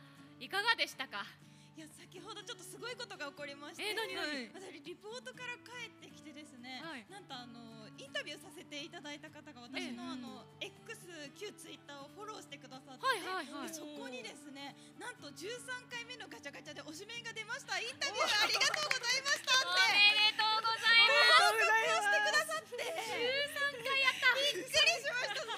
いかがでしたか？いや先ほどちょっとすごいことが起こりまして、えー何何？私リポートから帰ってきてですね、はい。なんとあのインタビューさせていただいた方が私のあの X 旧ツイッターをフォローしてくださって、はいはいはい。でそこにですねなんと13回目のガチャガチャで推しメンが出ました。インタビューありがとうございましたおって。めでとうございます。してくださって。13回やった。びっくりしました。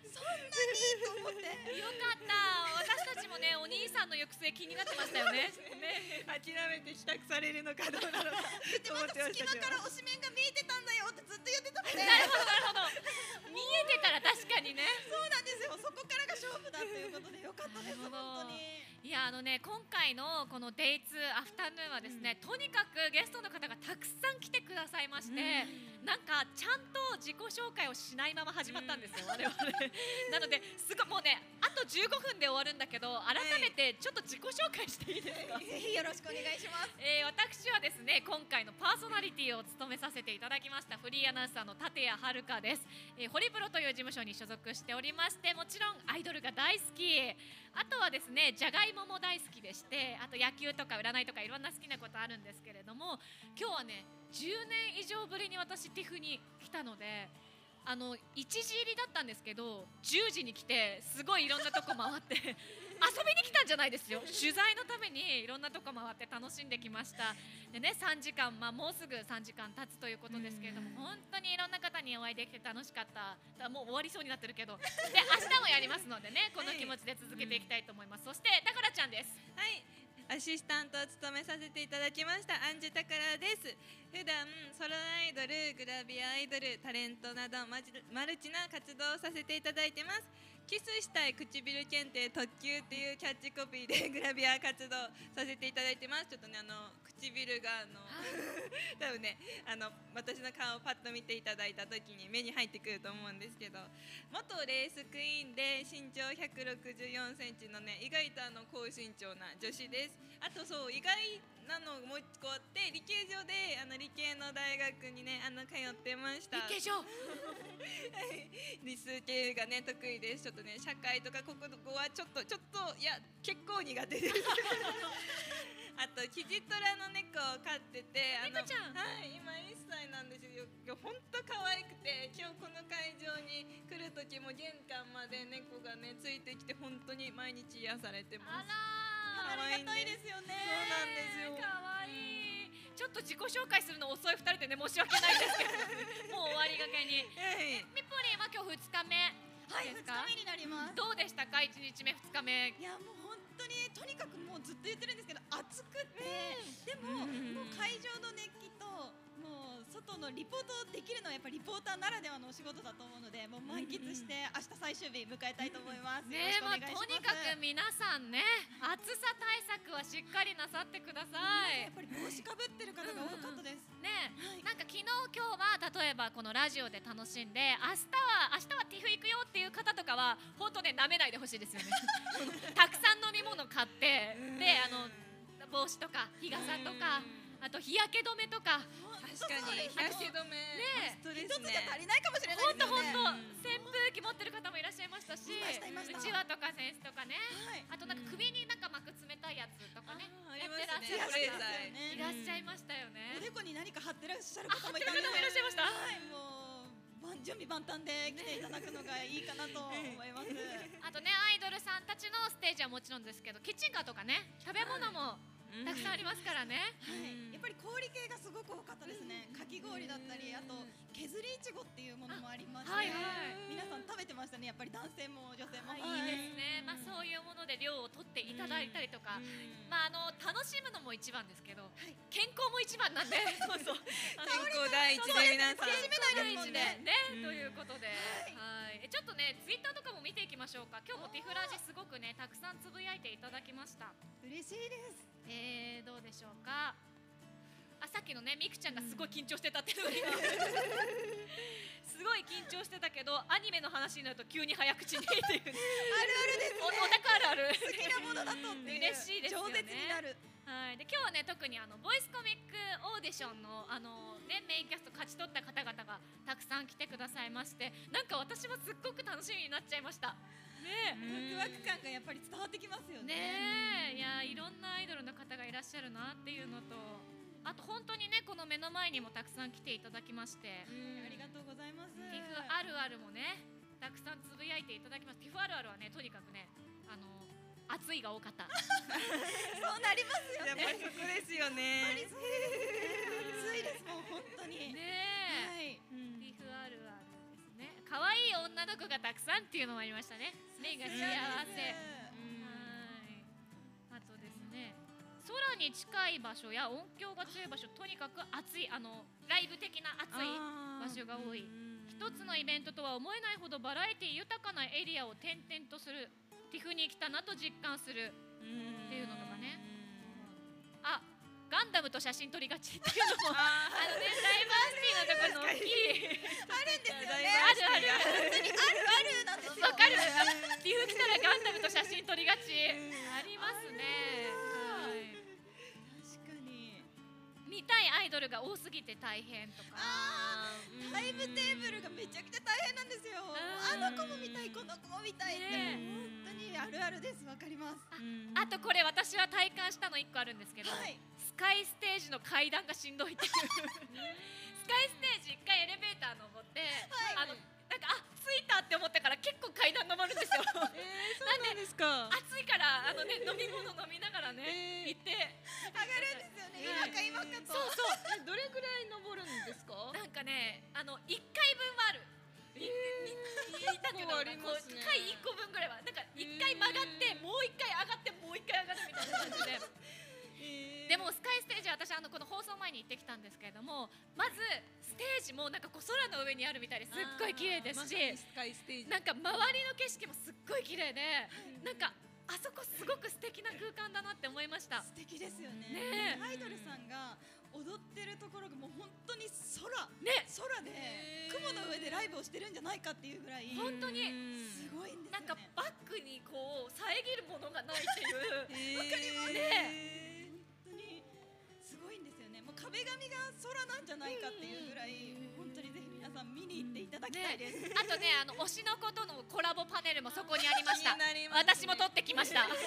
そんなにと思って。よかった。私たちもねお兄さんの行く末気になってましたよね。ね。諦めて帰宅されるのかどうなのか。でまた。隙間から推しメンが見えてたんだよってずっと言ってたので なるほどなるほど。見えてたら確かにね。そうなんですよ。そこからが勝負だということでよかったです本当に。いやあのね今回のこのデイツアフタヌーンはですね、とにかくゲストの方がたくさん来てくださいまして、なんかちゃんと自己紹介をしないまま始まったんですよ、我々。なのですごいもうねあと15分で終わるんだけど改めてちょっと自己紹介していいですか、ぜひよろしくお願いします。えー私はですね今回のパーソナリティを務めさせていただきましたフリーアナウンサーの立谷遥です、えーホリプロという事務所に所属しておりましてもちろんアイドルが大好き。あとはですねじゃがいもも大好きでしてあと野球とか占いとかいろんな好きなことあるんですけれども今日はね10年以上ぶりに私ティフに来たのであの1時入りだったんですけど10時に来てすごいいろんなとこ回って 遊びに来たんじゃないですよ。取材のためにいろんなとこ回って楽しんできました。でね3時間、まあ、もうすぐ3時間経つということですけれども本当にいろんな方にお会いできて楽しかった。だもう終わりそうになってるけど。で明日もやりますのでねこの気持ちで続けていきたいと思います、そしてたからちゃんです。はいアシスタントを務めさせていただきましたアンジュタカラです。普段ソロアイドルグラビアアイドルタレントなどマジマルチな活動をさせていただいてます。キスしたい唇検定特急っていうキャッチコピーでグラビア活動させていただいてます。ちょっとねあの唇があの 多分ねあの私の顔をパッと見ていただいた時に目に入ってくると思うんですけど元レースクイーンで身長164センチのね意外とあの高身長な女子です。あとそう意外なのもう一個あって理系上であの理系の大学にねあの通ってました。理系上。はい。理数系がね得意ですっとね社会とか国語はちょっとちょっといや結構苦手です。あとキジトラの猫を飼っててあの猫ちゃん。はい今1歳なんですよ。本当可愛くて今日この会場に来ると時も玄関まで猫がねついてきて本当に毎日癒されてます。あら可愛いんありがたいですよね。そうなんですよ。可愛い。ちょっと自己紹介するの遅い二人でね申し訳ないですけど。もう終わりがけに。はい。みぽりんは今日二日目はい2ですか？日目になります。どうでしたか？一日目二日目。いやもう本当にとにかくもうずっと言ってるんですけど暑くて、でも、うん。もう会場の熱気と外のリポートできるのはやっぱりリポーターならではのお仕事だと思うのでもう満喫して明日最終日迎えたいと思います。ねえ、まあ、とにかく皆さんね暑さ対策はしっかりなさってください。やっぱり帽子かぶってる方が多かったです。ねはい。なんか昨日今日は例えばこのラジオで楽しんで明日は明日はティフ行くよっていう方とかは本当ね舐めないでほしいですよね。たくさん飲み物買ってであの帽子とか日傘とかあと日焼け止めとか確かに。日焼け止めね一つじゃ足りないかもしれない本当ですよね。本当扇風機持ってる方もいらっしゃいましたしうちわとかセンスとかね。はい。あとなんか首になんか巻く冷たいやつとかね。やってらっしゃる方剤いらっしゃいましたよね。おでこに何か貼ってらっしゃるあ方もいたので、貼ってる方もいらっしゃいました。はい、もう万準備万端で来ていただくのがいいかなと思います。あとねアイドルさんたちのステージはもちろんですけどキッチンカーとかね食べ物もたくさんありますからね、はい、やっぱり氷系がすごく多かったですね。かき氷だったり、あと削りいちごっていうものもありまして、はいはい。皆さん食べてましたね。やっぱり男性も女性も。い。いですね、まあ、そういうもので量を取っていただいたりとか、うん。まあ、あの楽しむのも一番ですけど、い。健康も一番なんで。そうそう。健康第一で皆さん楽しめないですもんね。ということで、はい。えちょっとねツイッターとかも見ていきましょうか。今日もティフラジすごくねたくさんつぶやいていただきました。嬉しいです。えー、どうでしょうか？あさっきのねみくちゃんがすごい緊張してたっていうのが今。すごい緊張してたけどアニメの話になると急に早口にっていうね。あるあるです。おオタクある。ある好きなものだとって。嬉しいですよね。饒舌になる。はい、で今日はね特にあのボイスコミックオーディションのあの、ね、メインキャスト勝ち取った方々がたくさん来てくださいましてなんか私もすっごく楽しみになっちゃいましたねワクワク感がやっぱり伝わってきますよえね。ねえいやいろんなアイドルの方がいらっしゃるなっていうのとあと本当にねこの目の前にもたくさん来ていただきましてありがとうございます。ティフあるあるもねたくさんつぶやいていただきますティフあるあるはねとにかくねあの熱いが多かった そうなりますよね。やっぱりそこですよね暑いですもう本当に。ねえはい。可愛い女の子がたくさんっていうのもありましたね。目が幸せ。はい。あとですね。空に近い場所や音響が強い場所とにかく暑いあのライブ的な暑い場所が多い。一つのイベントとは思えないほどバラエティ豊かなエリアを転々とするティフに来たなと実感するっていうのとかね。あガンダムと写真撮りがちっていうのもあのねダイバーシティのところの大きい。あるんですよね。あるある。本当に。あるあるなんですよ。わかる。ティフ来たらガンダムと写真撮りがち。ありますね。はい確かに。見たいアイドルが多すぎて大変とか。あー。タイムテーブルがめちゃくちゃ大変なんですよ。あの子も見たい、この子も見たいって、ね本当にあるあるです。わかります。あとこれ私は体感したの1個あるんですけど、はい。スカイステージの階段がしんどいっていう。スカイステージ1回エレベーター登って、あのなんかあ着いたって思ったから結構階段登るんですよ。えー、そうなんですか。暑いからあのね飲み物飲みながらね、えー。行って。上がるんですよね。今か今かと。そうそう。えどれぐらい登るんですか？なんかねあの1回分はある。いいだけど結構ありますねこう回1個分ぐらいは。なんか1回曲がってもう1回上がってもう1回上がるみたいな感じで でもスカイステージ私あのこの放送前に行ってきたんですけれどもまずステージもなんかこう空の上にあるみたいですっごい綺麗ですし、スカイステージ。なんか周りの景色もすっごい綺麗でなんかあそこすごく素敵な空間だなって思いました。素敵ですよね。アイドルさんが踊ってるところがもう本当に空。ね。空で雲の上でライブをしてるんじゃないかっていうぐらい。本当に。すごいんですよね。なんかバックにこう遮るものがないっていう。わかります。ね壁紙が空なんじゃないかっていうぐらい本当にぜひ皆さん見に行っていただきたいです、あとねあの推しの子とのコラボパネルもそこにありました。ね。私も撮ってきました。来まし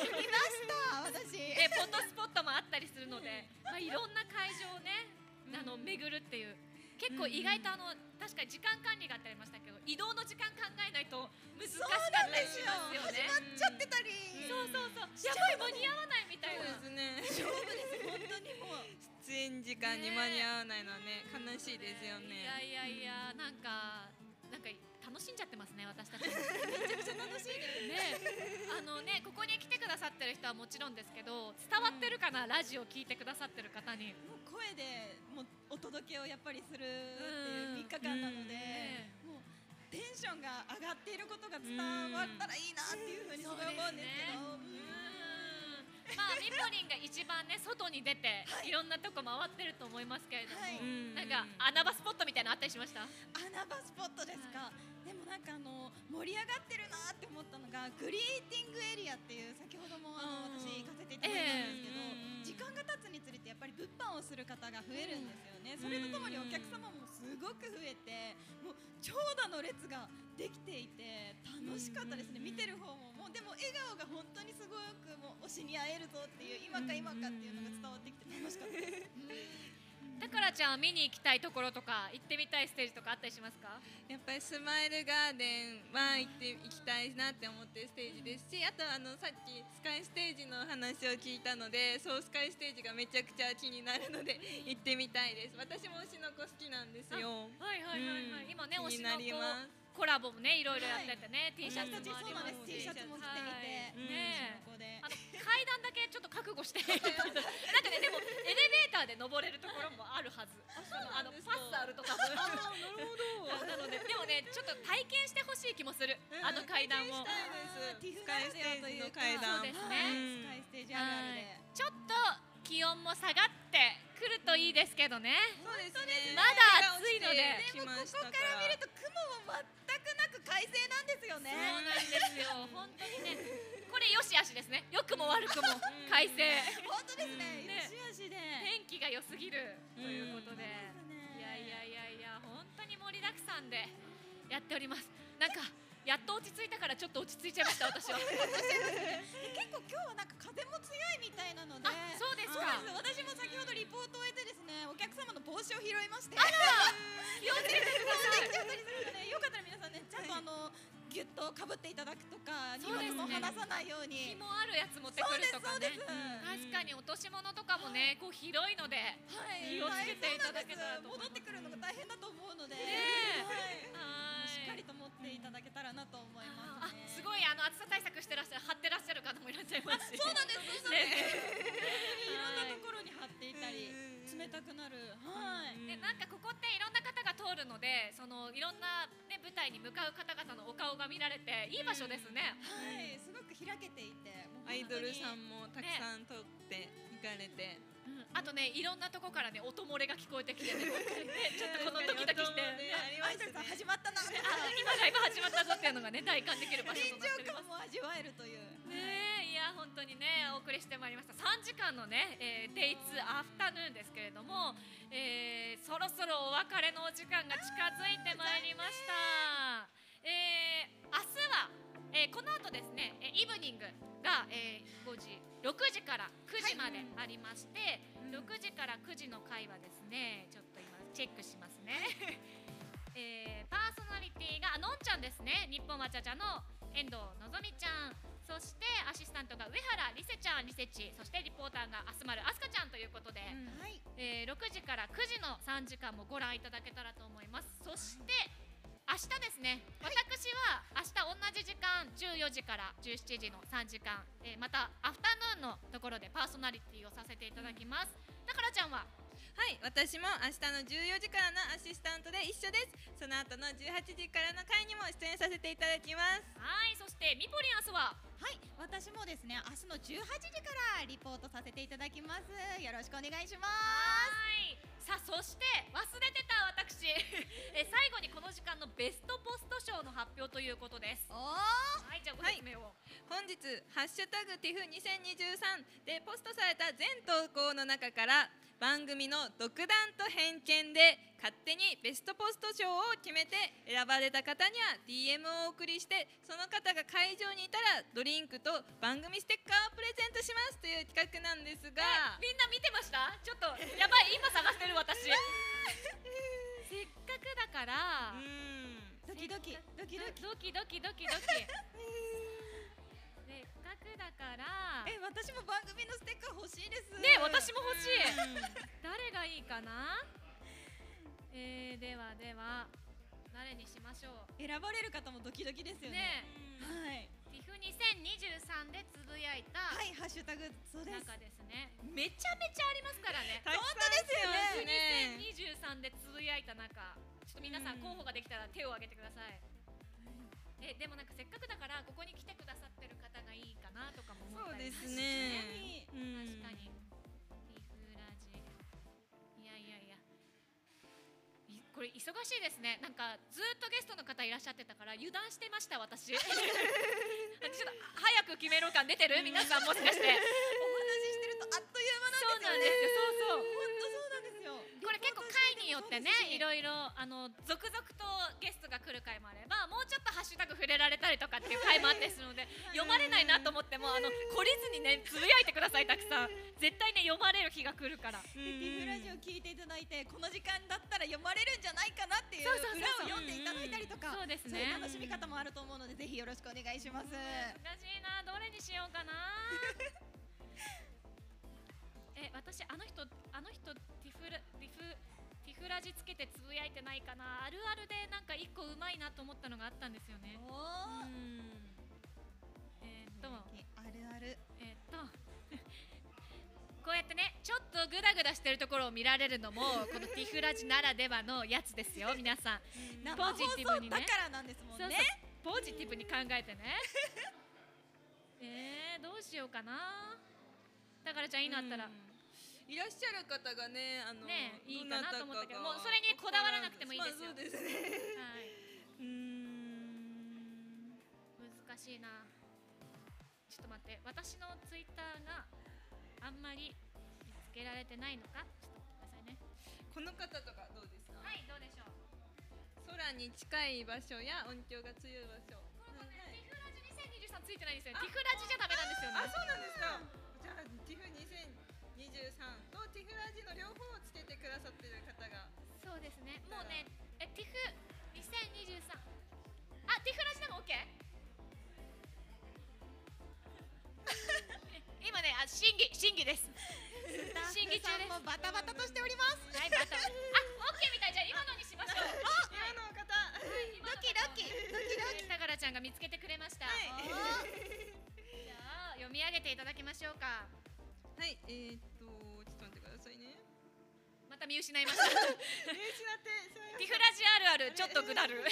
た私。で フォトスポットもあったりするので、まあ、いろんな会場をねあの巡るっていう。結結構意外とあの確かに時間管理があってありましたけど移動の時間考えないと難しかったりしますよね。始まっちゃってたり、そうそうそう。やばい間に合わないみたいな。そうですね。勝負です本当にもう出演時間に間に合わないのはね悲しいですよいねやいやいやなんかなんか楽しんじゃってますね私たち。もめちゃくちゃ楽しいですね。あのねここに来てくださってる人はもちろんですけど伝わってるかな、ラジオ聞いてくださってる方に。もう声でもうお届けをやっぱりするっていう3日間なので、ね。もうテンションが上がっていることが伝わったらいいなっていうふうにすごい思うんですけど、うーんまあみぽりんが一番ね外に出て、い、ろんなとこ回ってると思いますけれども、はい。なんか穴場スポットみたいなのあったりしました？穴場スポットですか、でもなんかあの盛り上がってるなって思ったのがグリーティングエリアっていう先ほどもあのうん私行かせていただいたんですけど、ええ。時間が経つにつれてやっぱり物販をする方が増えるんですよね、それとともにお客様もすごく増えてもう長蛇の列ができていて楽しかったですね、見てる方もでも笑顔が本当にすごくもう推しに会えるぞっていう今か今かっていうのが伝わってきて楽しかったです。だからちゃんは見に行きたいところとか行ってみたいステージとかあったりしますか？やっぱりスマイルガーデンは行って行きたいなって思ってるステージですしあとあのさっきスカイステージの話を聞いたのでそうスカイステージがめちゃくちゃ気になるので 行ってみたいです。私も推しの子好きなんですよ。はいはいはいはい、うん今ね推し気になの子りますコラボもねいろいろやっててね、T シャツ私もありますそうなんです。T シャツも着ていて、はい。ねここで。あの階段だけちょっと覚悟して。なんかねでもエレベーターで登れるところもあるはず。あのパスあるとかなるほど。なのででもねちょっと体験してほしい気もする、あの階段もしたいです。ティフスカイステージの階段そうですねうん。スカイステージあるあるで。ちょっと気温も下がってくるといいですけどね。そうですね。まだ暑いので。日が落ちてきましたここから見ると雲も全くなく快晴なんですよね。そうなんですよ。本当にね。これよしあしですね。良くも悪くも。快晴。本当ですね。ね。よしあしで。天気が良すぎる。ということで、うん。いやいやいやいや本当に盛りだくさんでやっております。なんかやっと落ち着いたからちょっと落ち着いちゃいました私は。結構今日はなんか風も強いみたいなので。あそうですそうかです。私も先ほどリポートを終えてですね、お客様の帽子を拾いまして。気をつけてくださいできちゃったりするので、よかったら皆さんね、ちゃんとあのギュッと被っていただくとか、荷物も離さないよう気に。もあるやつ持ってくるとかね。そうですそうです。確かに落とし物とかもねこう広いのではい。気をつけていただけたらと戻ってくるのが大変だと思うので、ねえ。はい、ていただけたらなと思いまあすね。すごいあの暑さ対策してらっしゃる貼ってらっしゃる方もいらっしゃいますしそうなんです。そうなんねです。いろんなところに貼っていたり、冷たくなる。はい。でなんかここっていろんな方が通るのでそのいろんな、ね、舞台に向かう方々のお顔が見られていい場所ですね。はい、すごく開けていて、アイドルさん。んもたくさん撮って行かれて、うんあとねいろんなとこからね音漏れが聞こえてきてね ねちょっとこのドキドキして、アイドルさんすね始まったな。あ今ライブ始まったぞっていうのがね体感できる場所臨となってます。も味わえるという。ねえいや本当にねお送りしてまいりました3時間のね、えー、デイツアフタヌーンですけれども、えーそろそろお別れのお時間が近づいてまいりました、えー明日は、えーこの後ですねえーイブニングが、えー5時6時から9時までありまして、6時から9時の回はですねちょっと今チェックしますね、えーパーソナリティがあのんちゃんですね。日本わちゃちゃの遠藤のぞみちゃん。そしてアシスタントが上原りせちゃんりせちそしてリポーターがあすまるあすかちゃんということで、はい。えー6時から9時の3時間もご覧いただけたらと思います。そして明日ですね、私は明日同じ時間14時から17時の3時間、えーまたアフタヌーンのところでパーソナリティをさせていただきます。だからちゃんは？はい私も明日の14時からのアシスタントで一緒です。その後の18時からの回にも出演させていただきます。はいそしてみぽりん明日は？はい、私もですね、明日の18時からリポートさせていただきます。よろしくお願いしまはいさあそして忘れてた私。えー最後にこの時間のベストポスト賞の発表ということです。はいじゃあご説明を、本日「ハッシュタグティフ2023」でポストされた全投稿の中から番組の独断と偏見で勝手にベストポスト賞を決めて選ばれた方には DM をお送りしてその方が会場にいたらドリンクと番組ステッカーをプレゼントしますという企画なんですが みんな見てました？ちょっとやばい。今探してる私。せっかくだから。うん。ドキドキドキ。ドキドキ。ドキドキドキ。だから。え私も番組のステッカー欲しいです。ね私も欲しい。誰がいいかな？えー、ではでは。誰にしましょう？選ばれる方もドキドキですよね。ね。はい。ティフ2023でつぶやいたはいハッシュタグそうです。中ですね。めちゃめちゃありますからね。本当ですよね。ね2023でつぶやいた中。ちょっと皆さん。候補ができたら手を挙げてください、えでもなんかせっかくだからここに来てくださってる方がいいかなとかも思ったりそうですね。確かに。リフラジいやいやいや。いこれ忙しいですね。なんかずっとゲストの方いらっしゃってたから油断してました私。ちょっと早く決めろ感出てる？皆さんもしかして。お話ししてるとあっという間そうなんですよね。なんですよ。そうそうれ結構回によってねいろいろあの続々とゲストが来る回もあればもうちょっとハッシュタグ触れられたりとかっていう回もあったりするので 読まれないなと思ってもあの懲りずにねつぶやいてくださいたくさん。絶対ね読まれる日が来るから。でティフラジオ聞いていただいてこの時間だったら読まれるんじゃないかなっていう裏を読んでいただいたりとかそうですね。楽しみ方もあると思うのでぜひよろしくお願いします。難しいな。どれにしようかな え私あの人あの人ティフラティフティフラジつけてつぶやいてないかな。あるあるでなんか一個うまいなと思ったのがあったんですよね。えーっと。あるある。えーっと。こうやってねちょっとグダグダしてるところを見られるのもこのティフラジならではのやつですよ皆さん。ポジティブ送にね。だからなんですもんね。ポジティブに考えてね。えー、どうしようかなだからちゃんいいのあったら、いらっしゃる方がねあのねいいかなと思ったけどもうそれにこだわらなくてもいいですよ。まあそうです。ね。はい、うーん。難しいな。ちょっと待って。私のツイッターがあんまり見つけられてないのか？ちょっと待ってくださいね。この方とかどうですか？はいどうでしょう？空に近い場所や音響が強い場所。これね、ティフラジ2023ついてないんですよ。ティフラジじゃダメなんですよね。あそうなんですか2023とティフラジの両方をつけてくださってる方が。そうですね。もうねえティフ2023あティフラジでも OK? 今ねあ審議審議です。審議中です。もバタバタとしております。はいまたあ OK みたい。じゃあ今のにしましょう。今の方。ドキドキドキドキ。たからちゃんが見つけてくれました、はい。じゃあ読み上げていただきましょうか。はいえー、また見失いました。見失ってティフラジあるあるちょっとぐだる。ある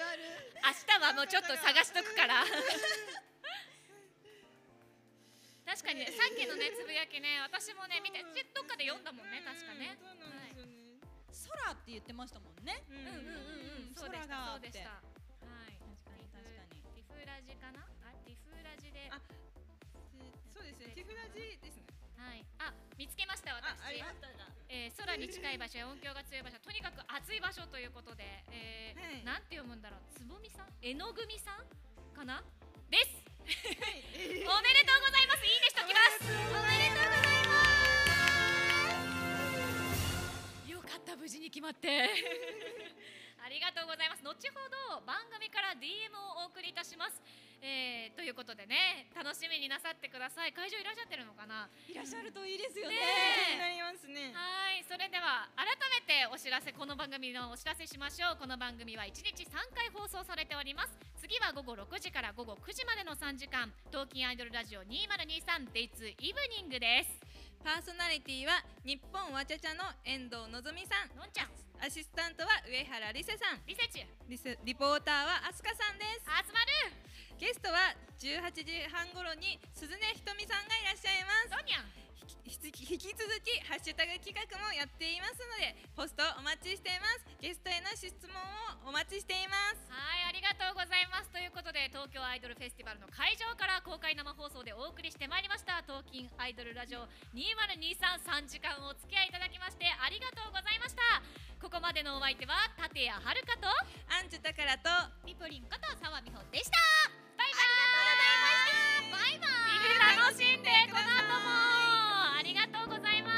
ある。明日はもうちょっと探しとくから。確かにねさっきのねつぶやきね私もね見てちどっかで読んだもんねた確かね。空って言ってましたもんね。ううんうんうんうん。そうでしたそうでした。はい。確かに確かに。ティフラジかな？あティフラジで。そうですね。ティフラジですね見つけましたあ私えー空に近い場所や音響が強い場所とにかく暑い場所ということで、えーはい。なんて読むんだろう？つぼみさん？えのぐみさんかな？です。おめでとうございます。いいねしときます。おめでとうございます。よかった無事に決まって。ありがとうございます。後ほど番組から DM をお送りいたします、えーということでね楽しみになさってください。会場いらっしゃってるのかな？いらっしゃるといいですよね。ねはい、それでは改めてお知らせこの番組のお知らせしましょう。この番組は1日3回放送されております。次は午後6時から午後9時までの3時間。東京アイドルラジオ 2023Day2 イブニングです。パーソナリティは日本わちゃちゃの遠藤のぞみさん。のんちゃん。アシスタントは上原理瀬さん。リセチュリスリポーターはあすかさんです。集まるゲストは18時半頃に鈴音ひとみさんがいらっしゃいます。引き続きハッシュタグ企画もやっていますのでポストお待ちしています。ゲストへの質問をお待ちしています。はいありがとうございます。ということで東京アイドルフェスティバルの会場から公開生放送でお送りしてまいりました。東京アイドルラジオ20233時間お付き合いいただきましてありがとうございました。ここまでのお相手は立谷遥とアンジュタカラとピポリンこと澤美穂でした。バイバイ。ありがとうございました。バイバイ。楽しんでこの後もありがとうございます。